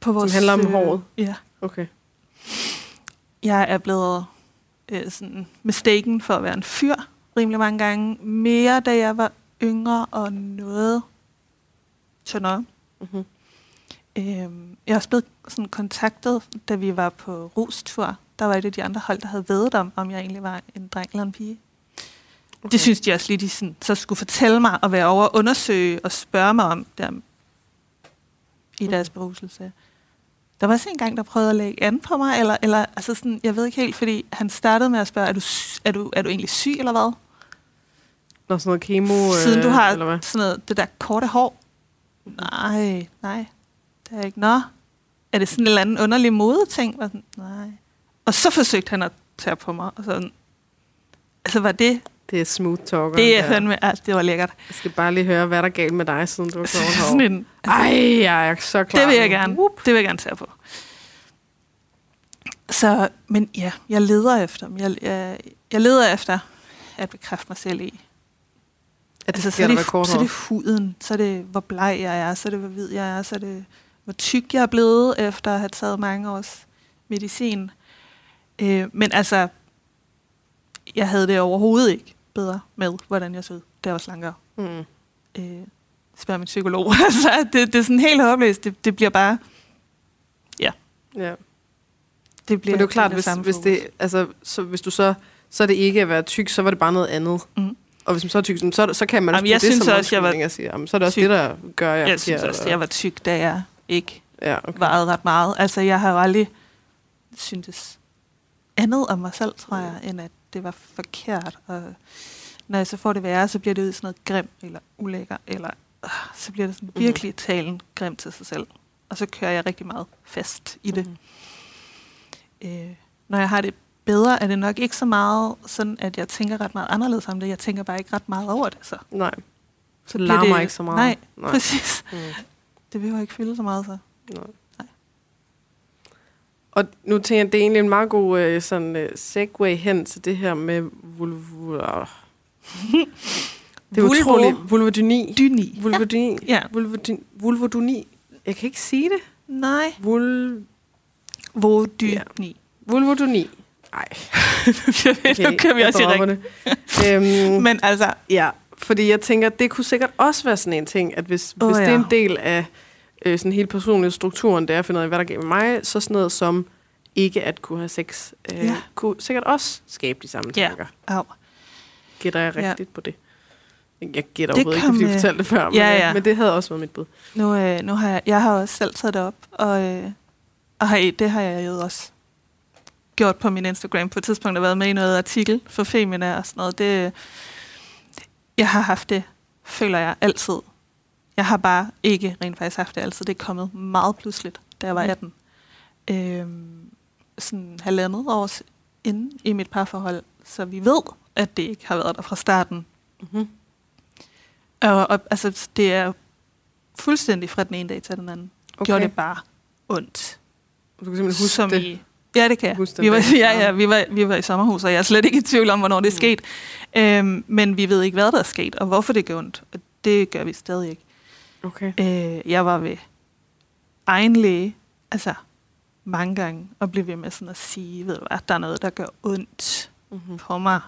på vores, handler om øh, håret? Ja. Okay. Jeg er blevet øh, sådan mistaken for at være en fyr rimelig mange gange. Mere da jeg var yngre og noget tyndere. Mm-hmm. Øhm, jeg er også blevet sådan kontaktet, da vi var på rustur. Der var et af de andre hold, der havde vedet om, om jeg egentlig var en dreng eller en pige. Okay. Det synes de også lige, de sådan, så skulle fortælle mig og være over og undersøge og spørge mig om der i deres beruselse. Der var også en gang, der prøvede at lægge an på mig, eller, eller altså sådan, jeg ved ikke helt, fordi han startede med at spørge, er du, er du, er du egentlig syg, eller hvad? Når sådan noget kemo, Siden du øh, har eller hvad? sådan noget, det der korte hår. Nej, nej, det er ikke. Nå, er det sådan en eller anden underlig modeting? Var sådan, nej. Og så forsøgte han at tage på mig, og sådan, altså var det, Det er smooth talker. det er fandme, ja, det var lækkert. Jeg skal bare lige høre, hvad der er galt med dig, siden du har hår. Sådan en, Ej, jeg er så klar. det vil jeg gerne, det vil jeg gerne tage på. Så, men ja, jeg leder efter dem. Jeg, jeg, jeg leder efter at bekræfte mig selv i, At det altså, så, er det, så er det huden, så er det, hvor bleg jeg er, så er det, hvor hvid jeg er, så er det, hvor tyk jeg er blevet, efter at have taget mange års medicin. Øh, men altså, jeg havde det overhovedet ikke bedre med, hvordan jeg så ud, da jeg var slankere. Mm. Øh, spørg min psykolog. altså, det, det er sådan helt håbløst. Det, det bliver bare, Ja. det bliver Men det er jo klart, hvis, hvis, det, altså, så, hvis du så, så er det ikke at være tyk, så var det bare noget andet. Mm. Og hvis man så er tyk, så, så kan man også Jamen, jeg bruge det synes som også, jeg var og sige, jamen, så er det også tyk. det, der gør, jeg, Jeg synes også, at jeg var tyk, da jeg ikke Ja, okay. vejede ret meget. Altså, jeg har jo aldrig syntes andet om mig selv, tror jeg, end at det var forkert. Og når jeg så får det værre, så bliver det ud sådan noget grim eller ulækker, eller øh, så bliver det sådan Mhm. virkelig talen grim til sig selv. Og så kører jeg rigtig meget fast i det. Mhm. Øh, når jeg har det bedre, er det nok ikke så meget sådan, at jeg tænker ret meget anderledes om det. Jeg tænker bare ikke ret meget over det. Så, Nej, så det larmer ikke så meget. Nej, Nej. præcis. Mm. Det vil jo ikke fylde så meget så. Nej. Og nu tænker jeg, det er egentlig en meget god øh, sådan, øh, segue hen til det her med vulva... Det er Vulvo- utroligt. Vulvodyni. Dyni. Vulvodyni. Ja. Vulvodyni. Vulvodyni. Jeg kan ikke sige det. Nej. Vul... Vodyni. Vulvodyni. Nej. Okay, nu kan vi også ring. det. øhm, Men altså, Ja, fordi jeg tænker, det kunne sikkert også være sådan en ting, at hvis, oh, hvis det er ja. en del af øh, sådan hele personlige strukturen, det er at finde ud af, hvad der gav mig, så sådan noget som ikke at kunne have sex, øh, Ja. ja. kunne sikkert også skabe de samme Ja. tanker. au. Gætter jeg Ja. rigtigt på det? Jeg gætter Det overhovedet ikke, fordi du øh, fortalte det før, men, ja, øh, ja. men det havde også været mit bud. Nu, øh, nu har jeg, jeg har også selv taget det op, og, øh, og har, det har jeg jo også gjort på min Instagram. På et tidspunkt har jeg været med i noget artikel for Femina og sådan noget. Det, jeg har haft det, føler jeg, altid. Jeg har bare ikke rent faktisk haft det altid. Det er kommet meget pludseligt, da jeg var Mm. 18. Øhm, sådan halvandet års inde i mit parforhold, så vi ved, at det ikke har været der fra starten. Mm-hmm. Og, og altså, det er fuldstændig fra den ene dag til den anden. Okay. Gjorde det bare ondt. Du kan simpelthen huske som det. I, ja, det kan jeg. Vi var, ja, ja, vi var, vi var i sommerhus, og jeg er slet ikke i tvivl om, hvornår det er Mm. sket. Øhm, men vi ved ikke, hvad der er sket, og hvorfor det gør ondt. Og det gør vi stadig ikke. Okay. Øh, jeg var ved egen læge, altså mange gange, og blev ved med sådan at sige, ved du hvad, der er noget, der gør ondt Mm-hmm. på mig.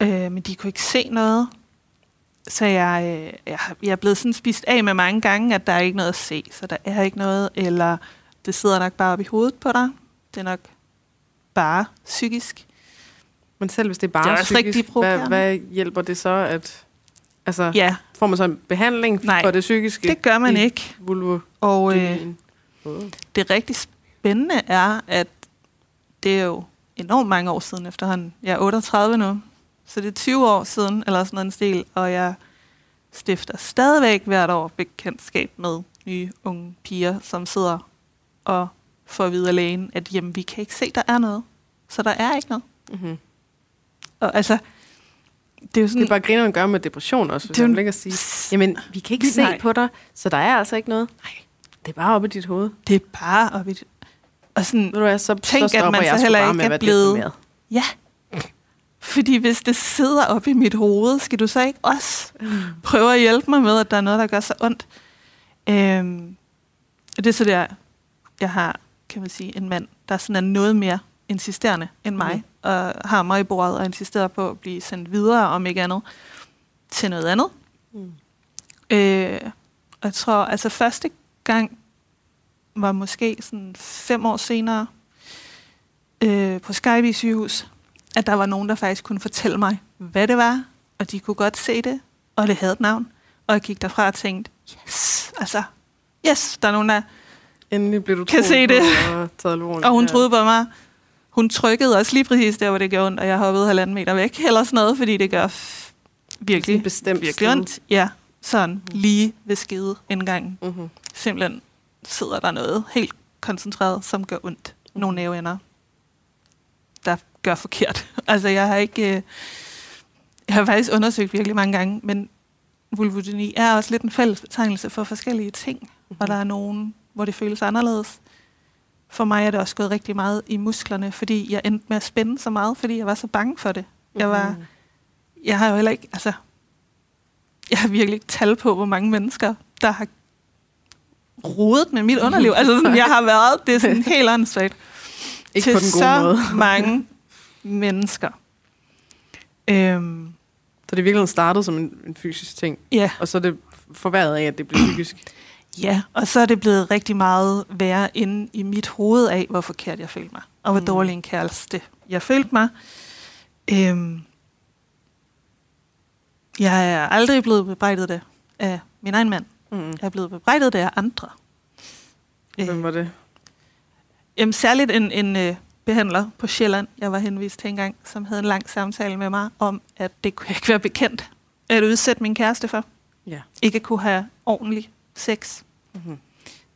Øh, men de kunne ikke se noget. Så jeg, øh, jeg, jeg er blevet sådan spist af med mange gange, at der er ikke noget at se, så der er ikke noget, eller det sidder nok bare op i hovedet på dig. Det er nok bare psykisk. Men selv hvis det er bare Det er psykisk, hvad, hvad hjælper det så, at... Altså, Ja, får man så en behandling Nej, for det psykiske? det gør man ikke. Vulvo. Og øh, Øh. det rigtig spændende er, at det er jo enormt mange år siden efterhånden. Jeg er 38 nu, så det er 20 år siden, eller sådan en stil, og jeg stifter stadigvæk hvert år bekendtskab med nye unge piger, som sidder og får at vide af lægen, at jamen, vi kan ikke se, der er noget. Så der er ikke noget. Mm-hmm. Og altså, det er jo sådan... Det er bare griner, at gøre med depression også, hvis Det er jo ikke at sige, jamen, vi kan ikke Vi- se nej. på dig, så der er altså ikke noget. Nej. Det er bare oppe i dit hoved. det er bare... Og, vi, og sådan, Ved du hvad, så, Tænk, så at man så jeg sgu heller ikke er blevet-. Ja. Fordi hvis det sidder op i mit hoved, skal du så ikke også prøve at hjælpe mig med, at der er noget, der gør så ondt? Øhm, og det er så der, jeg har, kan man sige, en mand, der sådan er noget mere insisterende end mig, mm. Og har mig i bordet og insisterer på at blive sendt videre, om ikke andet, til noget andet. Mm. Øh, og jeg tror, altså første gang var måske sådan fem år senere øh, på Skyby sygehus, at der var nogen, der faktisk kunne fortælle mig, hvad det var, og de kunne godt se det, og det havde et navn. Og jeg gik derfra og tænkte, yes, altså, yes, der er nogen, der... Endelig blev du Kan se det. Og. Og hun troede på mig. Hun trykkede også lige præcis der, hvor det gjorde ondt, og jeg hoppede halvanden meter væk, eller sådan noget, fordi det gør Sådan virkelig, et bestemt virkelig ondt. Ja, sådan lige ved skede indgangen. Mhm. Simpelthen sidder der noget helt koncentreret, som gør ondt. Nogle næveender, der gør forkert. Altså, jeg har ikke... Øh, jeg har faktisk undersøgt virkelig mange gange, men vulvodyni er også lidt en fælles betegnelse for forskellige ting, mm-hmm. og der er nogen, hvor det føles anderledes. For mig er det også gået rigtig meget i musklerne, fordi jeg endte med at spænde så meget, fordi jeg var så bange for det. Jeg var, Mhm. jeg har jo heller ikke, altså, jeg har virkelig ikke tal på, hvor mange mennesker, der har rodet med mit underliv. Altså, sådan, jeg har været, det er sådan helt åndssvagt. Ikke til på den gode så måde. mange mennesker. Øhm, Så det virkelig startede som en, en fysisk ting, ja, og så er det forværret af, at det blev psykisk. Ja, og så er det blevet rigtig meget værre inde i mit hoved af, hvor forkert jeg følte mig, og hvor Mm. dårlig en kæreste jeg følte mig. Øhm, jeg er aldrig blevet bebrejdet det af min egen mand. Mm. Jeg er blevet bebrejdet det af andre. Hvem var det? Jamen, særligt en, en øh, behandler på Sjælland, jeg var henvist til engang, som havde en lang samtale med mig om, at det kunne jeg ikke være bekendt at udsætte min kæreste for. Ja. Ikke kunne have ordentlig sex. Mm-hmm.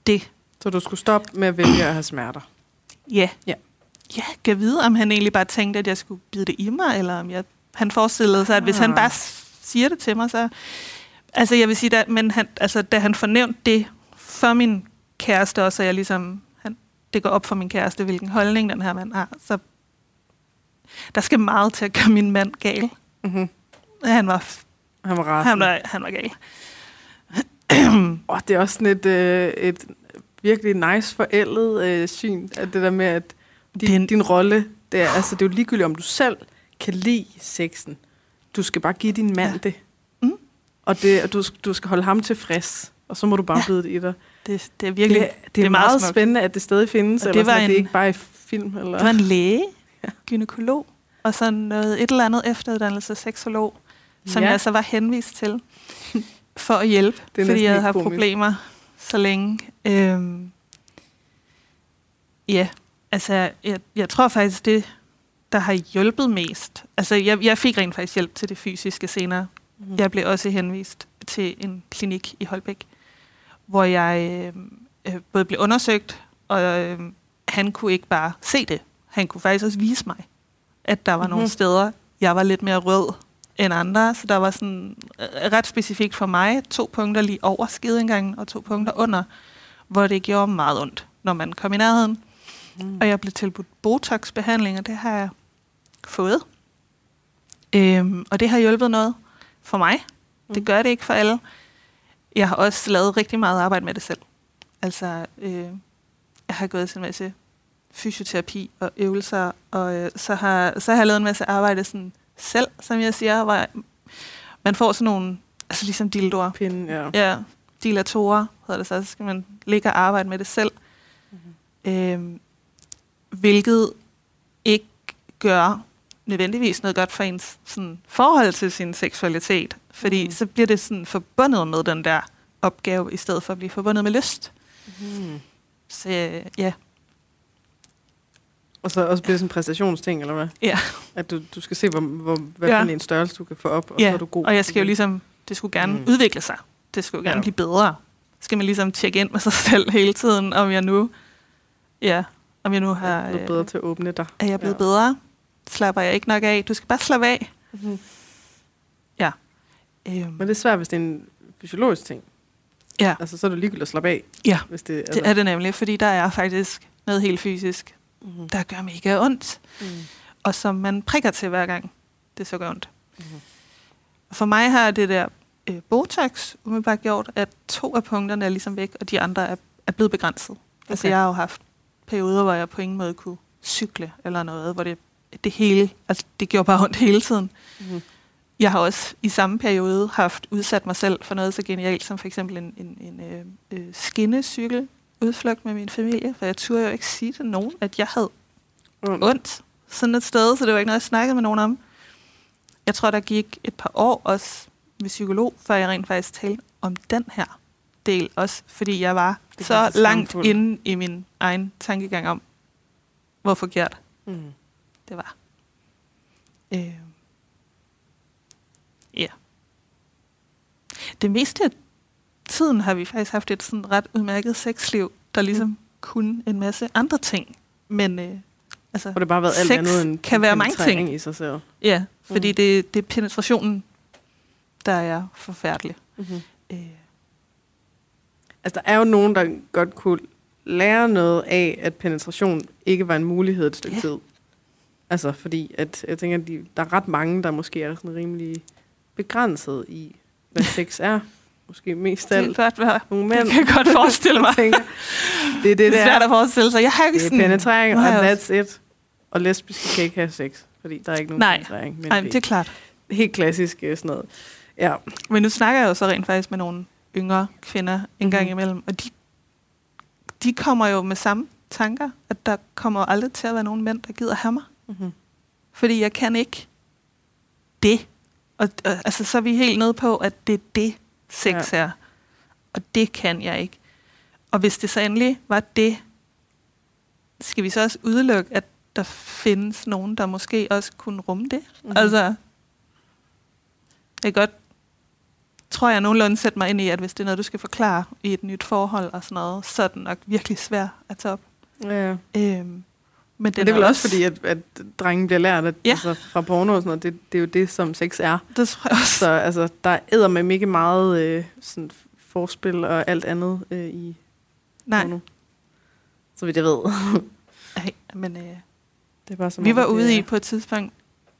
Det, Så du skulle stoppe med at vælge at have smerter. ja. Ja. Ja, kan vide, om han egentlig bare tænkte, at jeg skulle bide det i mig, eller om jeg, han forestillede sig, at hvis han Ah. bare s- siger det til mig, så... Altså, jeg vil sige, da, men han, altså, da han fornævnte det for min kæreste også, og jeg ligesom, han, det går op for min kæreste, hvilken holdning den her mand har, så der skal meget til at gøre min mand gal. Mm-hmm. Han var, Han var han rasende. var, han var gal. Oh, det er også sådan et, øh, et virkelig nice forældet øh, syn, at det der med, at din, Den- din rolle, det er, altså, det er jo ligegyldigt, om du selv kan lide sexen. Du skal bare give din mand Ja. det. Mm. Og, det, og du, du skal holde ham tilfreds, og så må du bare Ja. bide det i dig. Det, det er virkelig... det, det, er det er er meget smukt. spændende, at det stadig findes, Og eller det var sådan, at det en- ikke bare er i film. Eller? Det var en læge, gynekolog, og så noget, et eller andet efteruddannelse seksolog, som Ja. jeg så var henvist til for at hjælpe, fordi jeg havde haft problemer så længe. Øhm, ja, altså jeg, jeg tror faktisk, det, der har hjulpet mest, altså jeg, jeg fik rent faktisk hjælp til det fysiske senere. Mhm. Jeg blev også henvist til en klinik i Holbæk, hvor jeg øh, øh, både blev undersøgt, og øh, han kunne ikke bare se det. Han kunne faktisk også vise mig, at der var mm-hmm. nogle Mhm. steder, jeg var lidt mere rød end andre. Så der var sådan øh, ret specifikt for mig to punkter lige over skideindgangen og to punkter under, hvor det gjorde meget ondt, når man kom i nærheden. Mm. Og jeg blev tilbudt Botox-behandling, og det har jeg fået. Øhm, og det har hjulpet noget for mig. Det Mm. gør det ikke for alle. Jeg har også lavet rigtig meget arbejde med det selv. Altså, øh, jeg har gået til en masse fysioterapi og øvelser, og øh, så, har, så har jeg lavet en masse arbejde sådan selv, som jeg siger, jeg, man får sådan nogle, altså ligesom dildoer, Pinde, ja. Ja, dilatorer hedder det så. Så skal man ligge og arbejde med det selv. Mm-hmm. Øhm, hvilket ikke gør nødvendigvis noget godt for ens sådan, forhold til sin seksualitet. Fordi mm. så bliver det sådan forbundet med den der opgave, i stedet for at blive forbundet med lyst. Mm. Så øh, ja, Og så også bliver det sådan en præstationsting, eller hvad? ja. At du, du skal se, hvor, hvor, hvad Ja. ja. for en størrelse du kan få op, og ja. så er du god. og jeg skal jo ligesom, det skulle gerne mm. Mm. udvikle sig. Det skulle jo gerne Ja. blive bedre. Så skal man ligesom tjekke ind med sig selv hele tiden, om jeg nu, ja, om jeg nu har... er blevet øh, bedre til at åbne dig. Er jeg blevet Ja. ja. bedre? Slapper jeg ikke nok af? Du skal bare slappe af. Mm-hmm. Øhm, Men det er svært, hvis det er en fysiologisk ting. ja, Altså, så er det ligegyldigt at slappe af. Ja, hvis det, altså. det er det nemlig, fordi der er faktisk noget helt fysisk, Mm-hmm. der gør mega ondt, Mm. og som man prikker til hver gang, det så gør ondt. Mhm. Og For mig har det der øh, Botox umiddelbart gjort, at to af punkterne er ligesom væk, og de andre er, er blevet begrænset. Okay. Altså jeg har jo haft perioder, hvor jeg på ingen måde kunne cykle eller noget, hvor det, det hele, altså det gjorde bare ondt hele tiden. Mm-hmm. Jeg har også i samme periode haft udsat mig selv for noget så genialt som for eksempel en, en, en øh, øh, skinnecykel udflugt med min familie, for jeg turde jo ikke sige til nogen, at jeg havde Ondt. ondt sådan et sted, så det var ikke noget, jeg snakkede med nogen om. Jeg tror, der gik et par år også ved psykolog, før jeg rent faktisk talte om den her del også, fordi jeg var Det så langt skamfuldt. inde i min egen tankegang om, hvor forkert Mm. det var. Øh. Ja. Det meste af tiden har vi faktisk haft et sådan ret udmærket sexliv, der ligesom Mm. kunne en masse andre ting. Men øh, altså, Hvor det bare har været alt andet end kan være mange ting. i sig selv. ja, fordi Mm. det, det er penetrationen, der er forfærdelig. Mm-hmm. Øh, Altså, der er jo nogen, der godt kunne lære noget af, at penetration ikke var en mulighed et stykke Ja. tid. Altså, fordi at, jeg tænker, at de, der er ret mange, der måske er sådan rimelig begrænset i, hvad sex er. Måske mest af det, alt kan godt være, nogle det mænd. kan jeg godt forestille mig. Tænker, det er det, Det det er svært at forestille sig. Jeg har ikke Det er sådan... penetrering, og that's it. Og lesbiske kan ikke have sex, fordi der er ikke nogen Nej. penetrering. Nej, det det er klart. helt klassisk øh, sådan noget. Ja, Men nu snakker jeg jo så rent faktisk med nogle yngre kvinder en gang Mhm. imellem, og de, de kommer jo med samme tanker, at der kommer aldrig til at være nogen mænd, der gider have mig. mm-hmm. Fordi jeg kan ikke det. Og, og altså, så er vi helt nede på, at det er det, sex ja. er. Og det kan jeg ikke. Og hvis det så endelig var det, skal vi så også udelukke, at der findes nogen, der måske også kunne rumme det? Mhm. Mm-hmm. Altså, jeg kan godt, tror jeg nogenlunde sætte mig ind i, at hvis det er noget, du skal forklare i et nyt forhold og sådan noget, så er den nok virkelig svær at tage op. ja. Øhm, men Men det er vel også fordi, at, at drengen bliver lært, at Ja. altså, fra porno og sådan noget, det, det er jo det, som sex er. Det tror jeg også. Så altså, der æder med ikke meget øh, sådan forspil og alt andet øh, i Nej, porno. Så vidt jeg ved. Ej, men øh, Det er bare som vi om, var ude i på et tidspunkt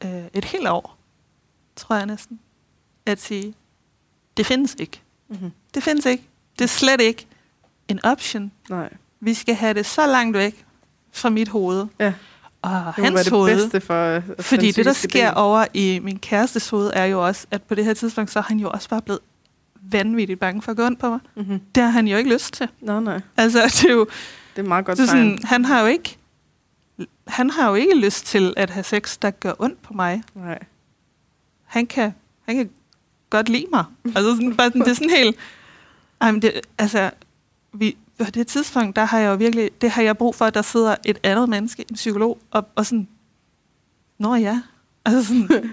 øh, et helt år, tror jeg næsten, at sige, det findes ikke. Mhm. Det findes ikke. Det er slet ikke en option. Nej, Vi skal have det så langt væk fra mit hoved. Ja. Og det hans det hoved. bedste for altså, Fordi det, der sker del. over i min kærestes hoved, er jo også, at på det her tidspunkt, så er han jo også bare blevet vanvittigt bange for at gå ondt på mig. Mhm. Det har han jo ikke lyst til. Nej, nej. Altså, det er jo, Det er meget godt det er tegn. sådan, han har jo ikke han har jo ikke lyst til at have sex, der gør ondt på mig. Nej. Han kan, han kan godt lide mig. Altså, sådan, bare sådan, det er sådan helt... Ej, men det, altså, vi, på det tidspunkt, der har jeg jo virkelig... Det har jeg brug for, at der sidder et andet menneske, en psykolog, og, og sådan... Nå ja. Altså sådan,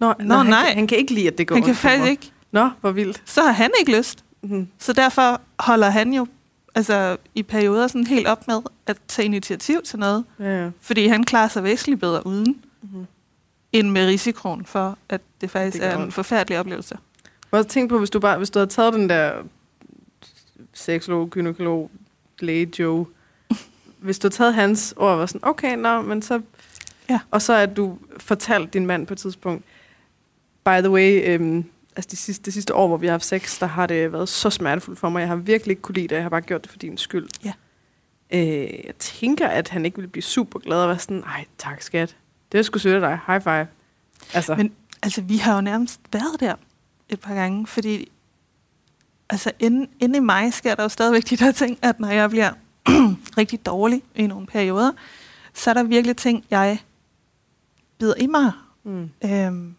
Nå, Nå, han, nej. Kan, han kan ikke lide, at det går han kan faktisk ikke... Nå, hvor vildt. Så har han ikke lyst. Mhm. Så derfor holder han jo altså, i perioder sådan helt op med at tage initiativ til noget. Ja. Fordi han klarer sig væsentligt bedre uden, Mhm. end med risikoen for, at det faktisk Det er en forfærdelig oplevelse. Jeg har også tænkt på, hvis du, bare, hvis du havde taget den der seksolog, gynekolog, læge Joe, hvis du havde taget hans ord og var sådan, okay, nå, men så... Ja. Og så at du fortalt din mand på et tidspunkt, by the way, øhm, altså de sidste, det sidste år, hvor vi har haft sex, der har det været så smertefuldt for mig. Jeg har virkelig ikke kunne lide det, jeg har bare gjort det for din skyld. Ja. Øh, jeg tænker, at han ikke ville blive super glad og være sådan, ej, tak skat. Det er sgu sødt af dig. High five. Altså, Men altså, vi har jo nærmest været der et par gange, fordi altså, inde, inde i mig sker der jo stadigvæk de der ting, at når jeg bliver rigtig dårlig i nogle perioder, så er der virkelig ting, jeg bider i mig. mm. Øhm,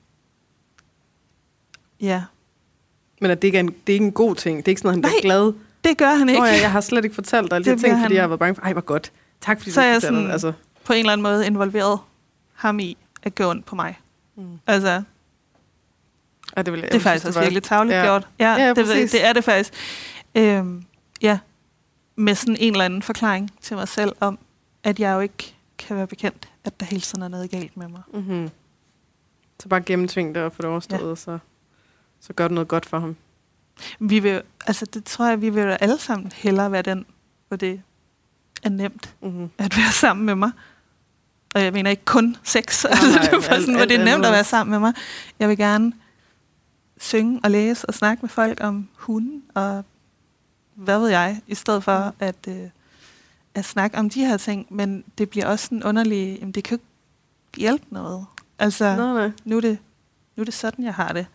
ja, Men at det ikke er en, det er ikke en god ting. Det er ikke sådan, at han Nej, bliver glad. det gør han ikke. Nå ja, jeg har slet ikke fortalt dig alle de ting, bliver fordi han- jeg har været bange for, ej, hvor godt. Tak fordi Så du jeg fortæller sådan-. Altså, På en eller anden måde involveret ham i at gå ondt på mig. mm. Altså, ja, det, vil, det er faktisk også virkelig tavligt ja. gjort. Ja, Ja, det, jeg- præcis. det er det faktisk. Øhm, ja, med sådan en eller anden forklaring til mig selv om, at jeg jo ikke kan være bekendt, at der hele tiden er noget galt med mig. Mm-hmm. Så bare gennemtving det og få det overstået, ja. så, så gør det noget godt for ham. Vi vil, altså det tror jeg, vi vil jo alle sammen hellere være den, hvor det er nemt Mm-hmm. at være sammen med mig. Og jeg mener ikke kun sex, Nej, altså, det er bare alt- sådan, hvor det er nemt at være sammen med mig. Jeg vil gerne synge og læse og snakke med folk om hunden og hvad ved jeg, i stedet for Mm. at, øh, at snakke om de her ting, men det bliver også en underlig, jamen det kan jo ikke hjælpe noget. Altså, Nej, nej. nu er, det, nu er det sådan, jeg har det.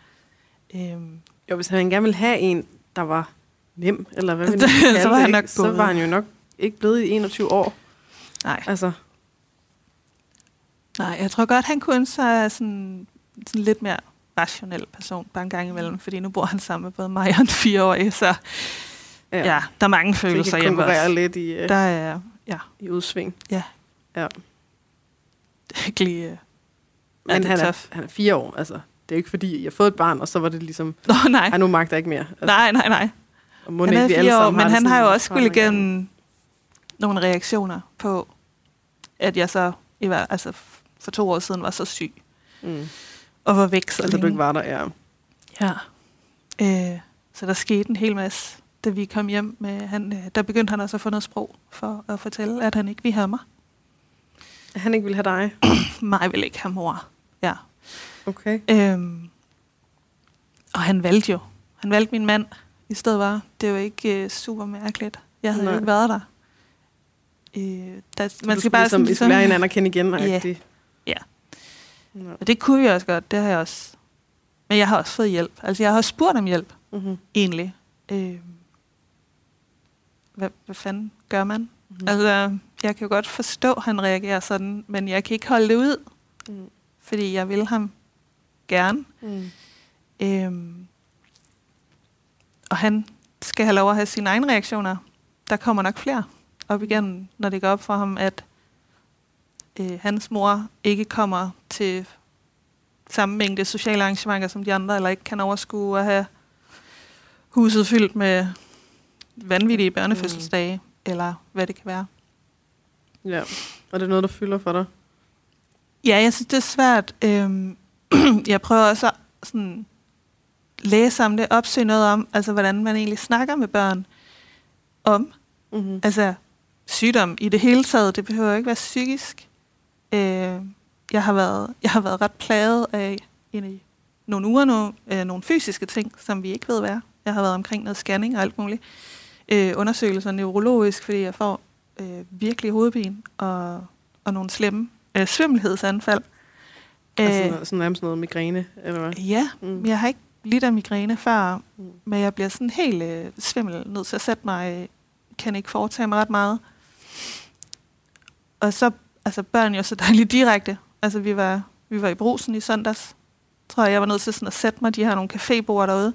Øhm, Jo, hvis han gerne ville have en, der var nem, eller hvad nu Så var det, han ikke? nok så var han jo nok ikke blevet i 21 år. nej, Altså, nej, jeg tror godt, han kunne ønske sig sådan, sådan lidt mere rationel person, bare en gang imellem, fordi nu bor han sammen med både mig og en fireårig, så ja, ja der er mange følelser hjemme også. lidt i, uh, Der er, ja, i udsving. ja. Ja. Det er virkelig... øh, Men det han, er er, han er fire år, altså. Det er jo ikke fordi, jeg har fået et barn, og så var det ligesom, Nå, nej. ej, nu magter jeg ikke mere. Altså, Nej, nej, nej. og Han er fire år, men han har jo også skulle igennem nogle reaktioner på, at jeg så i hver, altså for to år siden var så syg Mm. Og var væk så Altså, du længe. ikke var der, ja. Ja. Øh, så der skete en hel masse, da vi kom hjem. Med, han, øh, der begyndte han også at få noget sprog for at fortælle, at han ikke ville have mig. At Han ikke ville have dig. Mig ville ikke have mor. Ja. Okay. Øhm, og han valgte jo. Han valgte min mand i stedet var. Det jo ikke øh, super mærkeligt. Jeg havde Nej. ikke været der. Øh, der man du skal bare ligesom, I skal lære hinanden at kende igen. Ja. Yeah. Ja. Ja. Og det kunne vi også godt. Det har jeg også. Men jeg har også fået hjælp. Altså, jeg har også spurgt om hjælp, Mm-hmm. egentlig. Øh, hvad, hvad fanden gør man? Mm-hmm. Altså, jeg kan jo godt forstå, at han reagerer sådan, men jeg kan ikke holde det ud, Mm. fordi jeg vil ham gerne. Mm. Øhm, og han skal have lov at have sine egne reaktioner. Der kommer nok flere op igen, når det går op for ham, at øh, hans mor ikke kommer til samme mængde sociale arrangementer som de andre, eller ikke kan overskue at have huset fyldt med vanvittige børnefødselsdage, mm. eller hvad det kan være. Ja. Og det er noget, der fylder for dig? Ja, jeg synes, det er svært. Øhm, jeg prøver også at sådan, læse om det, opsøge noget om, altså hvordan man egentlig snakker med børn om, Mm-hmm. altså sygdom i det hele taget. Det behøver ikke være psykisk. Øh, jeg, har været, jeg har været ret plaget af i nogle uger nu, øh, nogle fysiske ting, som vi ikke ved hvad er. Jeg har været omkring noget scanning og alt muligt. Øh, undersøgelser neurologisk, fordi jeg får øh, virkelig hovedpine og, og nogle slemme øh, svimmelhedsanfald. Altså Øh, sådan, sådan nærmest noget migræne, eller hvad? Ja, mm. jeg har ikke lidt af migræne før, Mm. men jeg bliver sådan helt øh, svimmel, nødt til at sætte mig, øh, kan ikke foretage mig ret meget. Og så, altså børn jo så dejligt direkte. Altså vi var, vi var i brusen i søndags, tror jeg, jeg var nødt til sådan at sætte mig, de har nogle cafébord derude.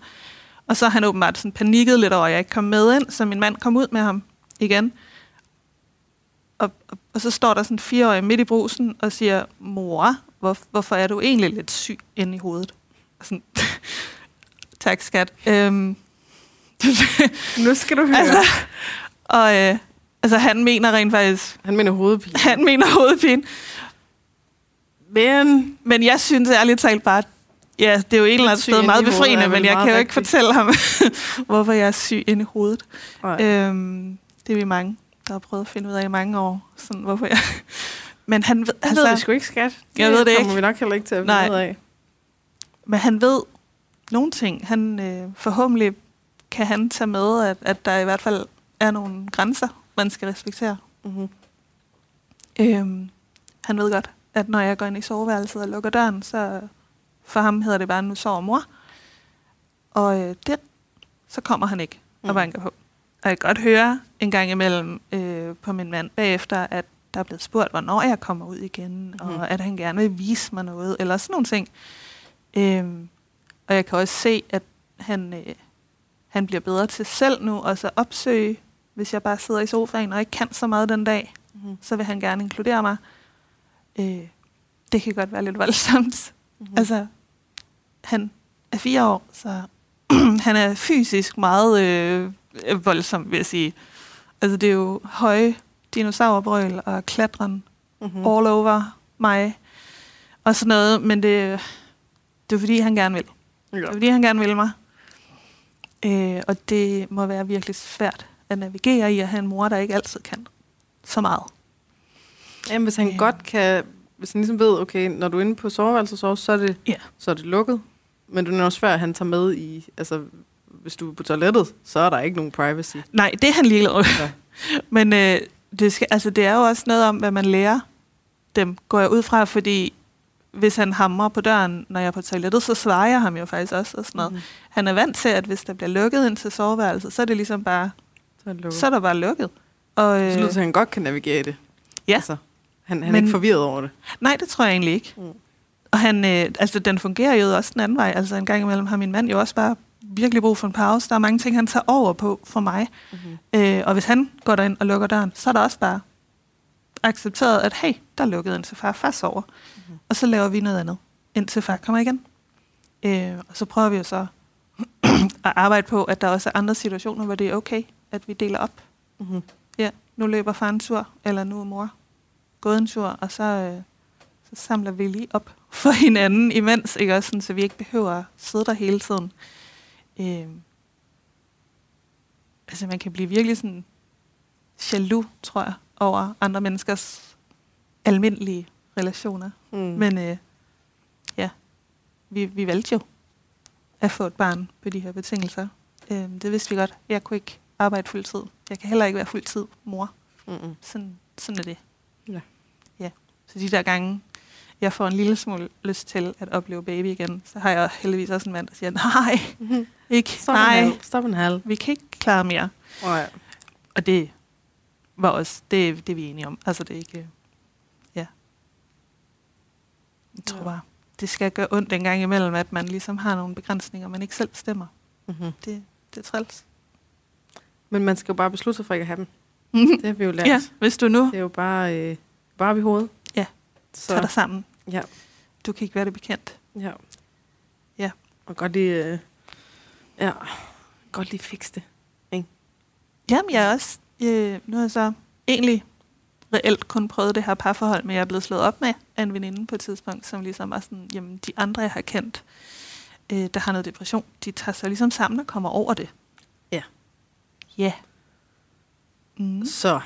Og så han åbenbart sådan panikket lidt over, at jeg ikke kom med ind, så min mand kom ud med ham igen. Og, og, og så står der sådan en fireårig midt i brusen og siger, mor, hvor, hvorfor er du egentlig lidt syg inde i hovedet? Og sådan, tak skat. Øhm, Nu skal du høre. Altså, og øh, altså, han mener rent faktisk, han mener hovedpine. han mener hovedpine. Men Men jeg synes ærligt talt bare, ja, det er jo et eller andet sted meget befriende, men jeg kan jo ikke fortælle ham, hvorfor jeg er syg inde i hovedet. Nej. Øhm, det er vi mange, der har prøvet at finde ud af i mange år. Sådan, hvorfor jeg... Men han ved, det altså, ved vi sgu ikke, skat. Jeg ved det kommer ikke. vi nok heller ikke til at Nej. finde ud af. men han ved nogle ting. Han øh, forhåbentlig kan han tage med, at, at der i hvert fald er nogle grænser, man skal respektere. Mm-hmm. Øhm, han ved godt, at når jeg går ind i soveværelset og lukker døren, så for ham hedder det bare, nu sover mor. Og øh, det, så kommer han ikke og Mm. banker på. Og jeg kan godt høre en gang imellem øh, på min mand bagefter, at der er blevet spurgt, hvornår jeg kommer ud igen, mm. Og at han gerne vil vise mig noget, eller sådan nogle ting. Øhm, og jeg kan også se, at han, øh, han bliver bedre til selv nu, og så opsøge, hvis jeg bare sidder i sofaen og ikke kan så meget den dag, Mm-hmm. så vil han gerne inkludere mig. Øh, det kan godt være lidt voldsomt. Mm-hmm. Altså, han er fire år, så han er fysisk meget øh, voldsom, vil jeg sige. Altså, det er jo høje dinosaurbrøl og klatren mm-hmm. mm. all over mig og sådan noget, men det, det er fordi, han gerne vil. ja. Det er fordi, han gerne vil mig. Øh, og det må være virkelig svært at navigere i at have en mor, der ikke altid kan så meget. Jamen, hvis han Ja. godt kan... Hvis han ligesom ved, okay, når du er inde på soveværelset, så, så, er det, så er det lukket. Men det er også svært, at han tager med i... Altså, hvis du er på toilettet, så er der ikke nogen privacy. Nej, det er han ligeglad med. Ja. Men øh, det, skal, altså, det er jo også noget om, hvad man lærer dem, går jeg ud fra, fordi hvis han hamrer på døren, når jeg er på toilettet, så svarer jeg ham jo faktisk også og sådan noget. Mm. Han er vant til, at hvis der bliver lukket ind til soveværelset, så er det ligesom bare, er det så er der bare lukket. Og, Det lyder øh, til, at han godt kan navigere i det. Ja. Altså, han, han er Men- ikke forvirret over det. nej, det tror jeg egentlig ikke. Mm. Og han, øh, altså, den fungerer jo også den anden vej. Altså en gang imellem har min mand jo også bare virkelig brug for en pause. Der er mange ting, han tager over på for mig. Mm-hmm. Øh, og hvis han går derind og lukker døren, så er der også bare accepteret, at hey, der er lukket ind til far. Far sover. Mm-hmm. Og så laver vi noget andet, indtil far kommer igen. Øh, og så prøver vi jo så at arbejde på, at der også er andre situationer, hvor det er okay, at vi deler op. Mm-hmm. Ja, nu løber far en tur, eller nu er mor gået en tur, og så, øh, så samler vi lige op for hinanden imens, ikke også, sådan, så vi ikke behøver at sidde der hele tiden. Øh, altså man kan blive virkelig sådan jaloux, tror jeg, over andre menneskers almindelige relationer. Mm. Men øh, ja, vi, vi valgte jo at få et barn på de her betingelser. Øh, det vidste vi godt. Jeg kunne ikke arbejde fuldtid. Jeg kan heller ikke være fuldtid mor. Mm-hmm. Sådan, sådan er det. Ja. ja. Så de der gange, jeg får en lille smule lyst til at opleve baby igen, så har jeg heldigvis også en mand, der siger, nej, Mm-hmm. ikke, Stop nej. Stop en halv. vi kan ikke klare mere. Oh, ja. Og det var også, det, det er vi enige om. Altså det er ikke, ja. Jeg tror Ja. bare, det skal gøre ondt en gang imellem, at man ligesom har nogle begrænsninger, man ikke selv bestemmer. Mm-hmm. Det, det er træls. Men man skal jo bare beslutte sig for ikke at have dem. Det har vi jo lært. ja, hvis du nu Det er jo bare, øh, bare i hovedet. Ja. Så, tager dig sammen, ja. du kan ikke være det bekendt. ja. Ja. Og godt lige, øh, ja, godt lige fikse det. Jamen, jeg er også, øh, nu har jeg så egentlig reelt kun prøvet det her parforhold, men jeg er blevet slået op med af en veninde på et tidspunkt, som ligesom var sådan, jamen de andre, jeg har kendt, øh, der har noget depression, de tager sig ligesom sammen og kommer over det. Ja. Ja. Mm. Så,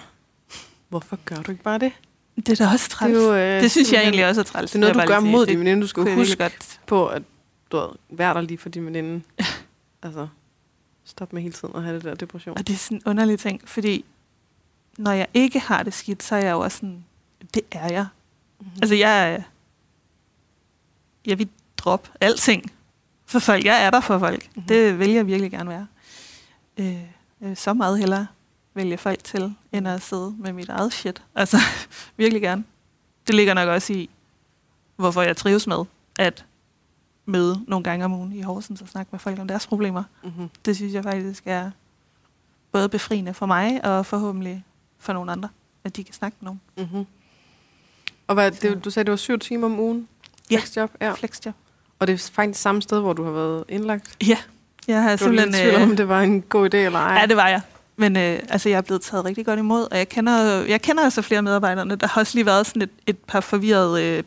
hvorfor gør du ikke bare det? Det er da også træls. Det, jo, øh, det synes jeg egentlig også er træls. Det er noget, du gør mod din veninde. Du skal huske godt. på, at du ved, vær der lige for din veninde. altså, stop med hele tiden at have det der depression. Og det er sådan en underlig ting, fordi når jeg ikke har det skidt, så er jeg jo også sådan, det er jeg. Mm-hmm. Altså, jeg, jeg vil droppe alting for folk. Jeg er der for folk. Mhm. Mm-hmm. Det vil jeg virkelig gerne være. Øh, vil så meget hellere vælge folk til, end at sidde med mit eget shit. Altså, virkelig gerne. Det ligger nok også i, hvorfor jeg trives med at møde nogle gange om ugen i Horsens og snakke med folk om deres problemer. Mm-hmm. Det synes jeg faktisk er både befriende for mig og forhåbentlig for nogle andre, at de kan snakke med nogen. Mm-hmm. Og hvad, det, du sagde, det var syv timer om ugen? Ja. Flexjob? Ja. Flexjob. Og det er faktisk samme sted, hvor du har været indlagt? Ja, jeg har Du simpelthen... om, Øh, det var en god idé eller ej. ja, det var jeg. Men øh, altså, jeg er blevet taget rigtig godt imod, og jeg kender, jeg kender altså flere medarbejderne. Der har også lige været sådan et, et par forvirrede øh,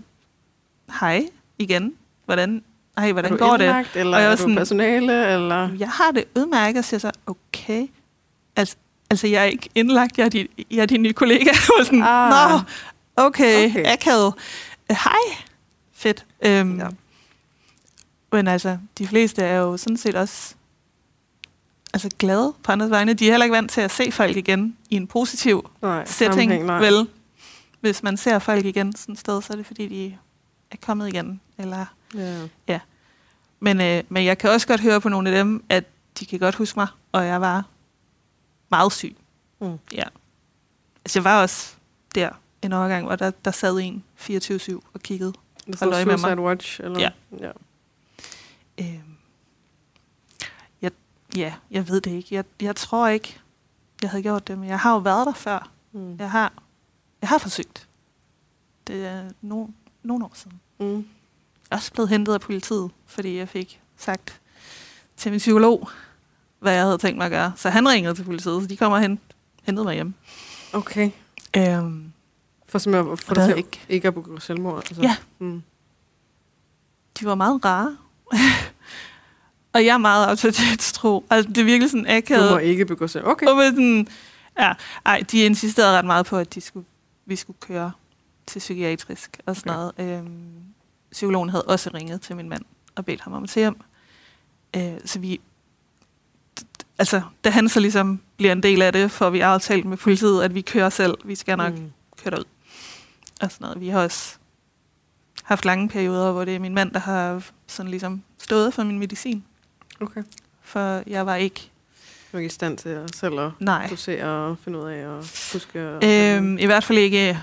hej igen. Hvordan, ej, er hvordan du går det? indlagt, eller Og jeg er du sådan- personale, eller... Jeg har det udmærket, og siger så, okay. Altså, altså jeg er ikke indlagt, jeg er din, jeg er din nye kollega. Og sådan, Ah. Nå, okay, Okay. akavet. Hej, fedt. Øhm, Ja. Ja. Men altså, de fleste er jo sådan set også altså glade på andres vegne. De er heller ikke vant til at se folk igen i en positiv Nej, setting, nej. vel? Hvis man ser folk igen sådan et sted, så er det fordi, de er kommet igen. Eller Ja. men, øh, men jeg kan også godt høre på nogle af dem, at de kan godt huske mig, og jeg var meget syg. Mm. Ja. Altså jeg var også der en overgang, hvor der, der sad en 24-7 og kiggede. Det står øje med mig. Watch, eller? Ja. ja. Øh, jeg, ja, jeg ved det ikke. Jeg, jeg tror ikke, jeg havde gjort det, men jeg har jo været der før. Mm. Jeg har, jeg har forsøgt. Det er no, nogle år siden. Mm. Jeg er også blevet hentet af politiet, fordi jeg fik sagt til min psykolog, hvad jeg havde tænkt mig at gøre. Så han ringede til politiet, så de kommer hen hentede mig hjem. Okay. Øhm, For simpelthen dig er ikke. ikke- ikke at begå selvmord. Altså. Ja. Mm. de var meget rare. Og jeg er meget autoritetstro. Altså, det er virkelig sådan Du må akavet. ikke begå selvmord. Okay. Og med sådan, ja, ej, de insisterede ret meget på, at de skulle, vi skulle køre til psykiatrisk og sådan Okay. noget. Øhm, psykologen havde også ringet til min mand og bedt ham om at tage hjem. Øh, så vi, altså, da han så ligesom bliver en del af det, får vi aftalt med politiet, at vi kører selv. Vi skal nok mm. køre derud. Og sådan noget. Vi har også haft lange perioder, hvor det er min mand, der har sådan ligesom stået for min medicin. Okay. For jeg var ikke... Du er ikke i stand til at selv at Nej. dosere og finde ud af og huske... Øhm, I hvert fald ikke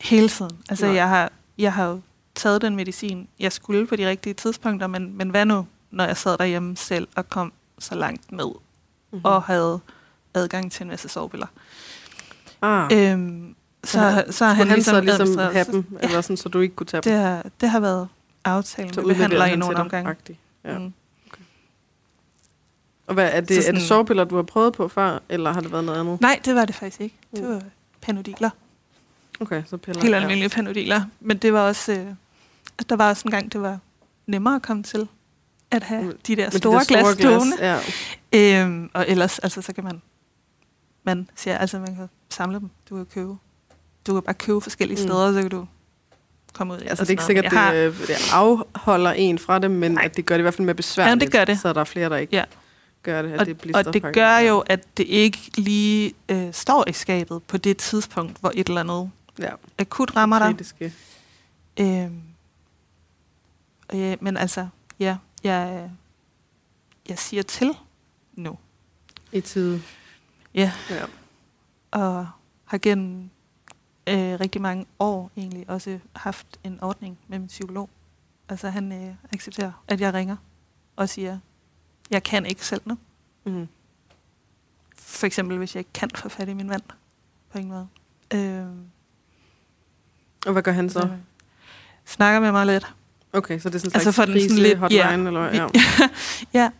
hele tiden. Altså, Nej. jeg har, jeg har taget den medicin, jeg skulle på de rigtige tidspunkter, men, men hvad nu, når jeg sad derhjemme selv og kom så langt ned, Mhm. og havde adgang til en masse sovepiller. ah, Øhm, så, så har han, han ligesom så ligesom have dem, Ja. eller sådan, så du ikke kunne tage Det dem? har, det har været aftalen Så med behandler i nogle omgange. Ja. Mm. Og hvad, er det, Så er sådan- det sovepiller, du har prøvet på før, eller har det været noget andet? Nej, det var det faktisk ikke. Det Mm. var panodiler. Okay, så piller. Helt ja. almindelige panodiler. Men det var også... Øh, der var også en gang, det var nemmere at komme til at have Mm. de der Med de store, der store glas stående. Ja. Øhm, og ellers, altså, så kan man, man siger, altså, man kan samle dem. Du kan købe, du kan bare købe forskellige Mm. steder, så kan du komme ud. Altså, det er ikke sikkert, noget. Men jeg det, det afholder en fra det, men Nej. at det gør det i hvert fald mere besværligt. Ja, det gør det. Så er der flere, der ikke Ja. gør det. At og, det blister og det faktisk. gør jo, at det ikke lige øh, står i skabet på det tidspunkt, hvor et eller andet ja, akut rammer dig. kritiske. Øhm, ja, men altså, ja, jeg, jeg siger til nu. I tide. Ja. Ja. Og har gennem øh, rigtig mange år egentlig også haft en ordning med min psykolog. Altså han øh, accepterer, at jeg ringer og siger, jeg kan ikke selv nu. Mm. For eksempel, hvis jeg ikke kan få fat i min mand. På ingen måde. Øh, Og hvad gør han så? snakker med mig lidt. Okay, så det er sådan en Altså slags for den sådan lidt- hotline, ja. eller hvad? Ja. ja.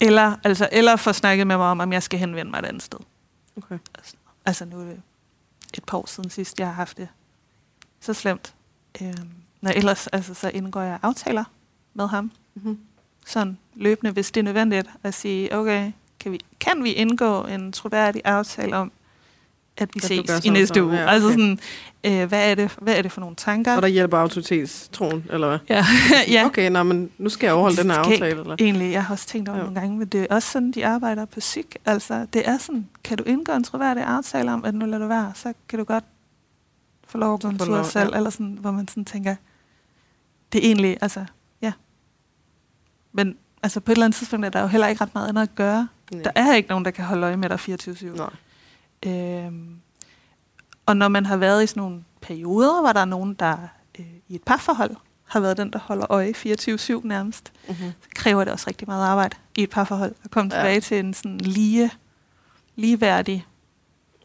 Eller, altså, eller få snakket med mig om, om jeg skal henvende mig et andet sted. Okay. Altså nu er det et par år siden sidst, jeg har haft det så slemt. Øhm, når ellers, altså, så indgår jeg aftaler med ham. Mm-hmm. Sådan løbende, hvis det er nødvendigt, at sige, okay, kan vi, kan vi indgå en troværdig aftale om, at vi At ses i sådan næste sådan. uge? Ja, Altså okay. sådan, øh, hvad, er det, hvad er det for nogle tanker? Og der hjælper autoritetstroen, eller hvad? ja, ja. Okay, nå, men nu skal jeg overholde den her aftale, eller? Egentlig, jeg har også tænkt over Ja. nogle gange, men det er også sådan, de arbejder på psyk. Altså, det er sådan, kan du indgå en troværdig aftale om, at nu lader du være, så kan du godt få lov at gå en tur selv, ja. eller sådan, hvor man sådan tænker, det er egentlig, altså, ja. Men altså, på et eller andet tidspunkt er der jo heller ikke ret meget andet at gøre. Nej. Der er ikke nogen, der kan holde øje med dig 24-7. Nej. Øhm, og når man har været i sådan nogle perioder, hvor der er nogen, der øh, i et parforhold har været den, der holder øje 24-7 nærmest, Mm-hmm. så kræver det også rigtig meget arbejde i et parforhold at komme Ja. tilbage til en sådan lige, ligeværdig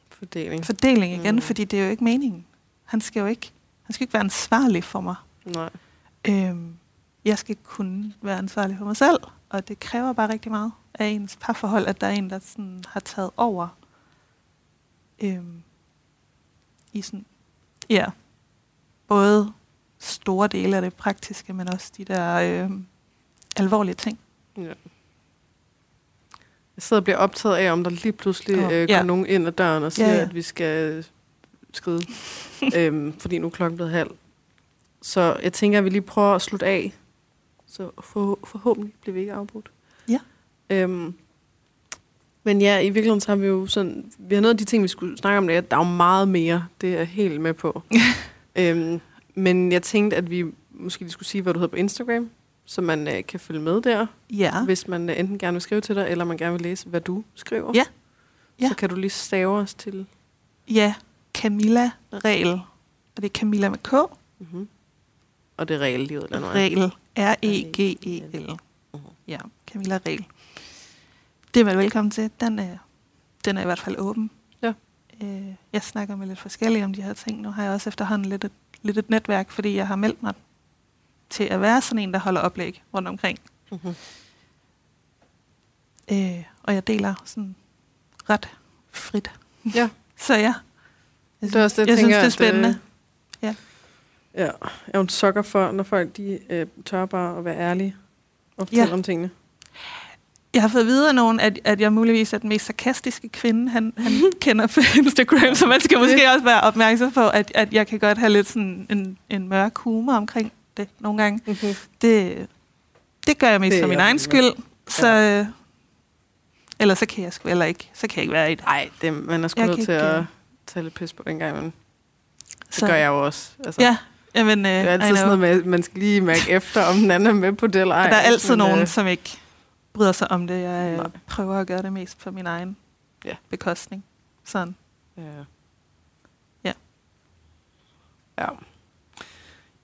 Fordeling. fordeling igen, Mm. fordi det er jo ikke meningen. Han skal jo ikke, han skal ikke være ansvarlig for mig. Nej. Øhm, jeg skal kunne være ansvarlig for mig selv, og det kræver bare rigtig meget af ens parforhold, at der er en, der sådan har taget over øhm, i sådan, ja, både store dele af det praktiske, men også de der øhm, alvorlige ting. Ja. Jeg sidder og bliver optaget af, om der lige pludselig oh, øh, ja. går nogen ind ad døren og siger, Ja, ja, ja. ja. at vi skal skride, øhm, fordi nu er klokken blevet halv. Så jeg tænker, at vi lige prøver at slutte af. Så for, forhåbentlig bliver vi ikke afbrudt. Ja. Øhm, men ja, i virkeligheden så har vi jo sådan... Vi har noget af de ting, vi skulle snakke om, det er, at der er jo meget mere. Det er jeg helt med på. øhm, men jeg tænkte, at vi måske lige skulle sige, hvad du hedder på Instagram, så man øh, kan følge med der Ja. hvis man øh, enten gerne vil skrive til dig, eller man gerne vil læse, hvad du skriver. Ja. Ja. Så kan du lige stave os til... Ja, Camilla Regel. Og det er Camilla med K. Mm-hmm. Og det er regellivet eller noget. Regel. R-E-G-E-L. Ja, Camilla Regel. Det er man velkommen til. Den er, den er i hvert fald åben. Ja. Øh, jeg snakker med lidt forskellige om de her ting. Nu har jeg også efterhånden lidt et, lidt et netværk, fordi jeg har meldt mig til at være sådan en, der holder oplæg rundt omkring. Mm-hmm. Øh, og jeg deler sådan ret frit. Ja. Så ja. Jeg Det er også det, jeg tænker, synes, det er at, spændende. øh, Ja. Ja, jeg er jo en sukker for, når folk de, øh, tør bare at være ærlige og fortælle Ja. om tingene. Jeg har fået at vide af nogen, at, at jeg muligvis er den mest sarkastiske kvinde, han, han kender på Instagram, så man skal måske også være opmærksom på, at, at jeg kan godt have lidt sådan en, en mørk humor omkring det nogle gange. Mm-hmm. Det, det gør jeg mest for min egen skyld. Så øh, Eller så kan jeg sgu eller ikke. Så kan jeg ikke være i det. Nej, det, man er sgu nødt til ikke, at øh, tage lidt pis på den gang, men det Så- gør jeg jo også. Altså, Ja, jamen, øh, Det er altid sådan noget med, at man skal lige mærke efter, om den anden er med på det eller ej. Og der er altid Men, nogen, øh, som ikke bryder sig om det. Jeg Nej. øh, prøver at gøre det mest på min egen Ja. bekostning. Sådan. Ja. Ja. Ja.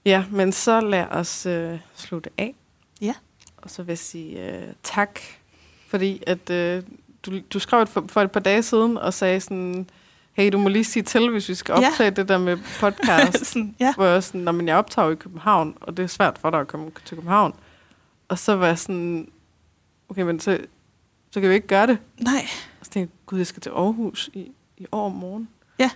Ja, men så lad os øh, slutte af. Ja. Og så vil jeg sige øh, tak, fordi at øh, du, du skrev et for, for et par dage siden og sagde sådan, hey, du må lige sige til, hvis vi skal Ja. optage det der med podcast. sådan, ja. hvor jeg sådan, "Nå, men jeg optager jo i København, og det er svært for dig at komme til København. Og så var jeg sådan, okay, men så, så kan vi ikke gøre det. Nej. Og så tænkte jeg, gud, jeg skal til Aarhus i, i år om morgen. Ja.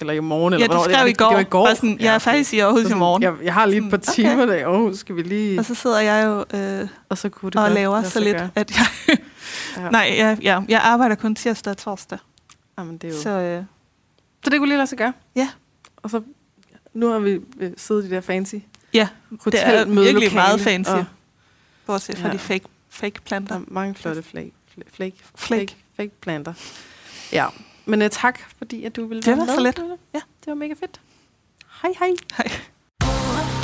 Eller i morgen, eller Ja, du hvornår. Det skrev var i går. Det var i går. Sådan, jeg er okay. faktisk i Aarhus Så i sådan, morgen. Jeg, jeg har lige et par Sådan, timer der i Aarhus. Skal vi lige... Og så sidder jeg jo øh, og så kunne det og laver så lidt, gøre. at jeg... Ja. Nej, jeg, ja, jeg arbejder kun tirsdag og torsdag. Jamen, det er jo... Så Så, øh, så det kunne lige lade sig gøre. Ja. Og så... Nu har vi øh, siddet i det der fancy ja, det er virkelig meget fancy. Og bortset fra Ja. de fake, fake der planter. er mange flotte flake, flake, flake, Flake. flake, fake planter. Ja, men uh, tak, fordi at du ville Det være var med. så let. Ja, det var mega fedt. Hej, hej. Hej.